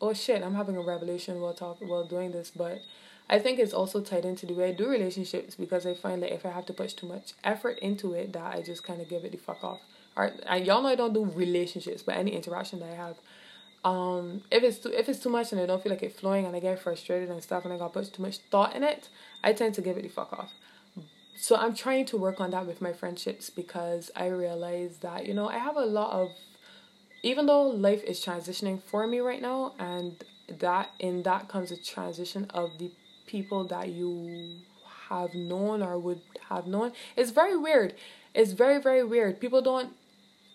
oh shit, I'm having a revelation while talking while doing this, but I think it's also tied into the way I do relationships because I find that if I have to put too much effort into it, that I just kind of give it the fuck off. Alright, and y'all know I don't do relationships, but any interaction that I have, um, if it's too if it's too much and I don't feel like it flowing and I get frustrated and stuff and I got put too much thought in it, I tend to give it the fuck off. So I'm trying to work on that with my friendships because I realize that you know I have a lot of even though life is transitioning for me right now and that in that comes a transition of the people that you have known or would have known it's very weird. It's very very weird. People don't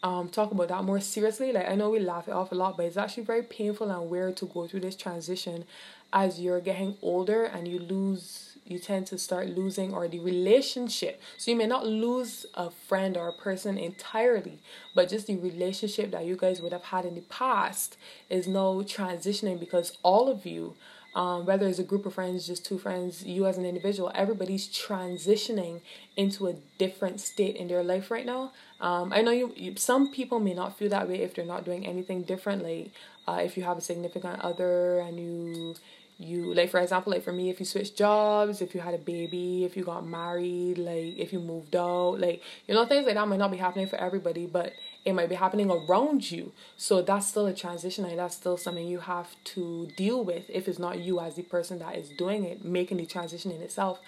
um talk about that more seriously. Like i know we laugh it off a lot but it's actually very painful and weird to go through this transition as you're getting older and you lose you tend to start losing or the relationship. So you may not lose a friend or a person entirely, but just the relationship that you guys would have had in the past is now transitioning because all of you um, whether it's a group of friends, just two friends, you as an individual, everybody's transitioning into a different state in their life right now. Um, I know you, you, some people may not feel that way if they're not doing anything differently. Uh, if you have a significant other and you you like for example like for me if you switch jobs if you had a baby if you got married like if you moved out like you know things like that might not be happening for everybody but it might be happening around you. So that's still a transition and that's still something you have to deal with if it's not you as the person that is doing it making the transition in itself.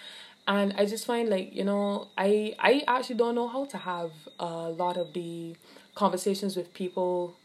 And i just find like you know i i actually don't know how to have a lot of the conversations with people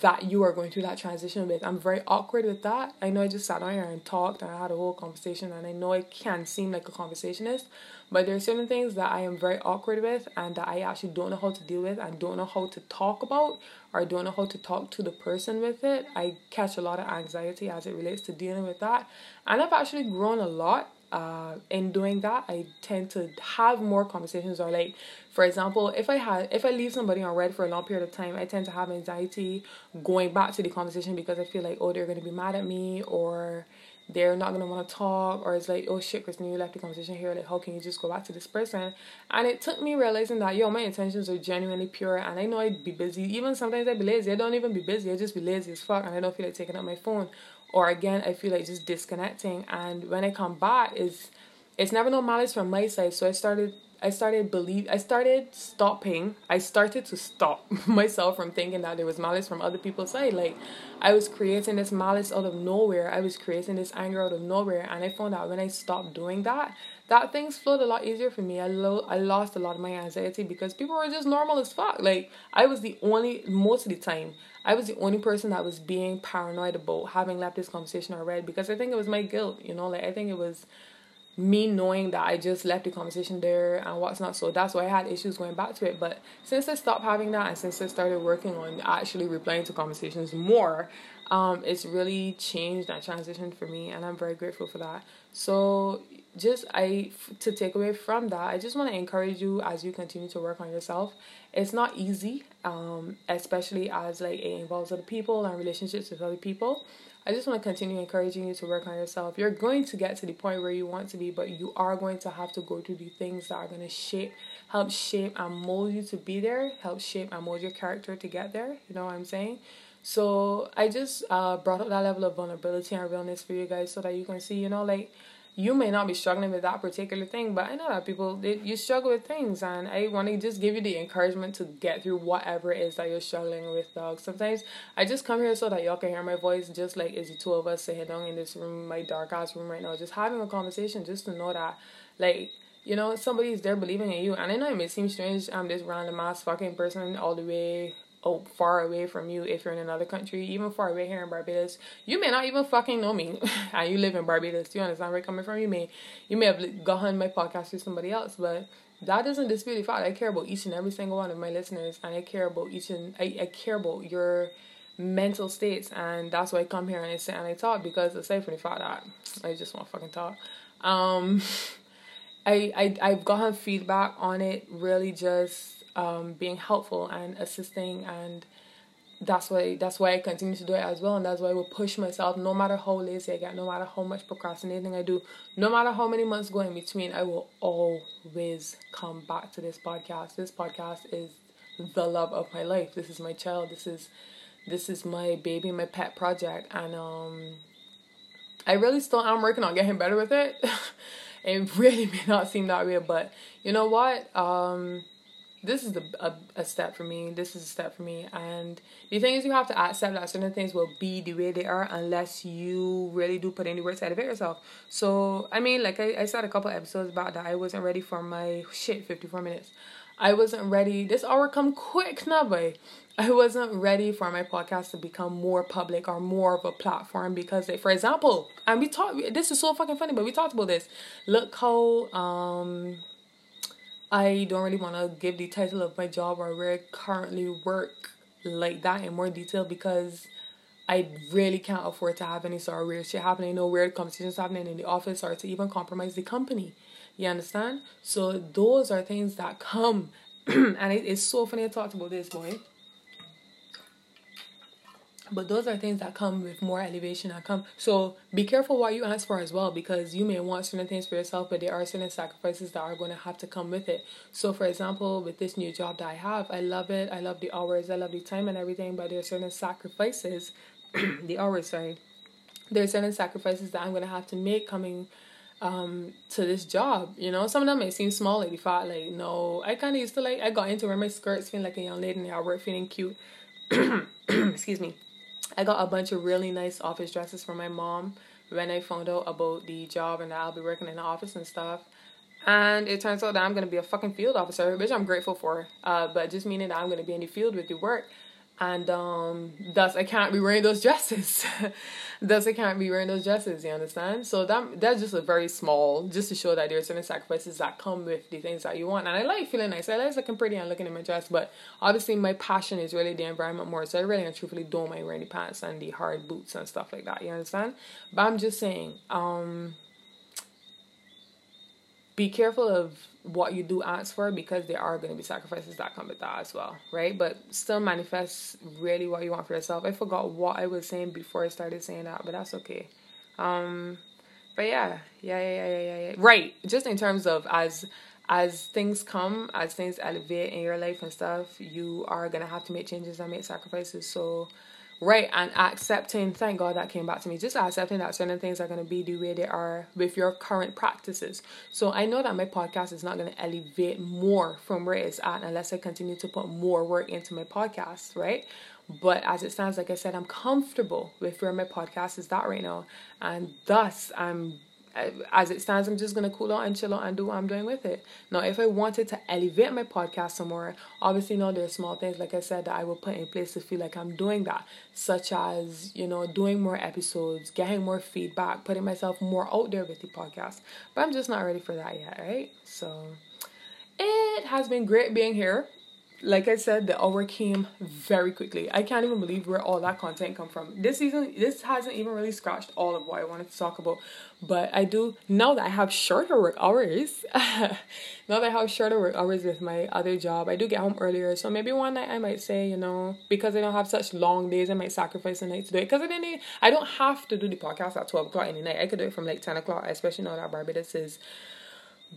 that you are going through that transition with. I'm very awkward with that. I know I just sat down here and talked and I had a whole conversation and I know I can seem like a conversationist, but there are certain things that I am very awkward with and that I actually don't know how to deal with and don't know how to talk about or don't know how to talk to the person with it. I catch a lot of anxiety as it relates to dealing with that. And I've actually grown a lot uh, in doing that, I tend to have more conversations. Or like, for example, if I had if I leave somebody on read for a long period of time, I tend to have anxiety going back to the conversation because I feel like oh they're gonna be mad at me or they're not gonna want to talk or it's like oh shit Kristen you left the conversation here like how can you just go back to this person? And it took me realizing that yo my intentions are genuinely pure and I know I'd be busy. Even sometimes I'd be lazy. I don't even be busy. I just be lazy as fuck and I don't feel like taking up my phone or again I feel like just disconnecting. And when I come back is it's never no malice from my side. So I started I started believe I started stopping. I started to stop [laughs] myself from thinking that there was malice from other people's side. Like I was creating this malice out of nowhere. I was creating this anger out of nowhere. And I found out when I stopped doing that that things flowed a lot easier for me I lo- I lost a lot of my anxiety because people were just normal as fuck like I was the only most of the time I was the only person that was being paranoid about having left this conversation already because I think it was my guilt, you know, like I think it was me knowing that I just left the conversation there and what's not. So that's why I had issues going back to it. But since I stopped having that and since I started working on actually replying to conversations more, um, it's really changed that transition for me and I'm very grateful for that. So just I to take away from that, I just want to encourage you as you continue to work on yourself. It's not easy, um, especially as like it involves other people and relationships with other people. I just want to continue encouraging you to work on yourself. You're going to get to the point where you want to be, but you are going to have to go through the things that are going to shape, help shape and mold you to be there, help shape and mold your character to get there. You know what I'm saying? So I just uh, brought up that level of vulnerability and realness for you guys so that you can see, you know, like you may not be struggling with that particular thing, but I know that people they, you struggle with things, and I want to just give you the encouragement to get through whatever it is that you're struggling with, dog. Sometimes I just come here so that y'all can hear my voice, just like it's the two of us sitting down in this room, my dark ass room right now, just having a conversation, just to know that, like, you know, somebody's there believing in you. And I know it may seem strange, I'm this random ass fucking person all the way oh, far away from you if you're in another country, even far away here in Barbados. You may not even fucking know me, [laughs] and you live in Barbados. Do you understand where I'm coming from? You may, you may have gotten my podcast to somebody else, but that doesn't dispute the fact I care about each and every single one of my listeners, and I care about each and I, I care about your mental states, and that's why I come here and I sit and I talk because aside from the fact that I just want to fucking talk, um. [laughs] I, I I've gotten feedback on it really just um being helpful and assisting and that's why that's why I continue to do it as well and that's why I will push myself no matter how lazy I get, no matter how much procrastinating I do, no matter how many months go in between, I will always come back to this podcast. This podcast is the love of my life. This is my child. This is this is my baby, my pet project and um I really still am working on getting better with it. [laughs] it really [laughs] may not seem that way, but you know what? Um, this is a, a, a step for me. This is a step for me. And the thing is, you have to accept that certain things will be the way they are unless you really do put any work to elevate yourself. So, I mean, like I, I said a couple episodes about that, I wasn't ready for my shit 54 minutes. I wasn't ready. This hour come quick now, boy. I wasn't ready for my podcast to become more public or more of a platform because, like, for example, and we talked. This is so fucking funny, but we talked about this. Look how um, I don't really want to give the title of my job or where I currently work like that in more detail because I really can't afford to have any sort of weird shit happening, no weird conversations happening in the office or to even compromise the company. You understand? So those are things that come, [clears throat] and it, it's so funny to talk about this, boy. But those are things that come with more elevation that come. So be careful what you ask for as well because you may want certain things for yourself, but there are certain sacrifices that are going to have to come with it. So, for example, with this new job that I have, I love it. I love the hours, I love the time and everything, but there are certain sacrifices, [clears throat] the hours, sorry. There are certain sacrifices that I'm going to have to make coming um to this job you know some of them may seem small like the fact like no i kind of used to like i got into wearing my skirts feeling like a young lady and I work feeling cute [clears throat] excuse me I got a bunch of really nice office dresses from my mom when I found out about the job and that I'll be working in the office and stuff. And it turns out that I'm gonna be a fucking field officer, which I'm grateful for. Uh, but just meaning that I'm gonna be in the field with the work and um thus I can't be wearing those [laughs] dresses. thus I can't be wearing those dresses, you understand? So that that's just a very small just to show that there are certain sacrifices that come with the things that you want. And I like feeling nice. I like looking pretty and looking in my dress, but obviously my passion is really the environment more. So I really and truthfully don't mind wearing the pants and the hard boots and stuff like that, you understand? But I'm just saying, um be careful of what you do ask for because there are going to be sacrifices that come with that as well, right? But still manifest really what you want for yourself. I forgot what I was saying before I started saying that, but that's okay. Um, but yeah, yeah, yeah, yeah, yeah, yeah. Right. Just in terms of as as things come, as things elevate in your life and stuff, you are gonna have to make changes and make sacrifices. So right and accepting thank god that came back to me. Just accepting that certain things are going to be the way they are with your current practices. So i know that my podcast is not going to elevate more from where it's at unless i continue to put more work into my podcast right? But as it stands like i said i'm comfortable with where my podcast is at right now and thus i'm as it stands, I'm just gonna cool out and chill out and do what I'm doing with it. Now, if I wanted to elevate my podcast some more, obviously, know, there are small things, like I said, that I will put in place to feel like I'm doing that, such as, you know, doing more episodes, getting more feedback, putting myself more out there with the podcast. But I'm just not ready for that yet, right? So, it has been great being here like I said, the hour came very quickly. I can't even believe where all that content come from. This season, this hasn't even really scratched all of what I wanted to talk about. But I do now that I have shorter work hours. [laughs] now that I have shorter work hours with my other job, I do get home earlier. So maybe one night I might say, you know, because I don't have such long days, I might sacrifice a night to do it. Because I didn't, I don't have to do the podcast at twelve o'clock the night. I could do it from like ten o'clock, especially now that Barbados is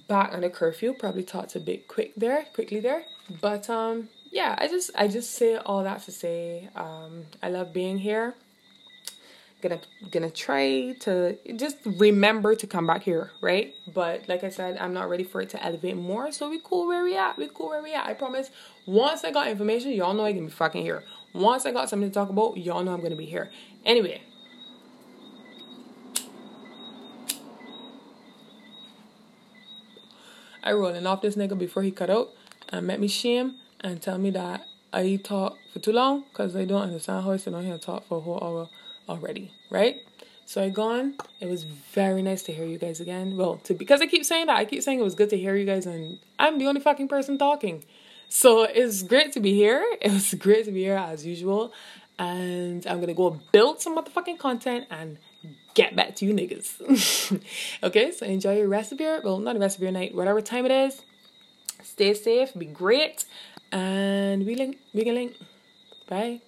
back on a curfew. Probably talked a bit quick there, quickly there. But um, yeah, I just I just say all that to say um, I love being here. Gonna gonna try to just remember to come back here, right? But like I said, I'm not ready for it to elevate more. So we cool where we at. We cool where we at. I promise. Once I got information, y'all know I can be fucking here. Once I got something to talk about, y'all know I'm gonna be here. Anyway, I rolling off this nigga before he cut out and make me shame and tell me that I talk for too long because I don't understand how I sit on here and talk for a whole hour already, right? So I gone. It was very nice to hear you guys again. Well, to because I keep saying that, I keep saying it was good to hear you guys, and I'm the only fucking person talking. So it's great to be here. [laughs] It was great to be here as usual, and I'm gonna go build some motherfucking content and get back to you niggas. [laughs] okay, so enjoy your rest of your well, not the rest of your night, whatever time it is. Stay safe, be great, and we link, we can link. Bye.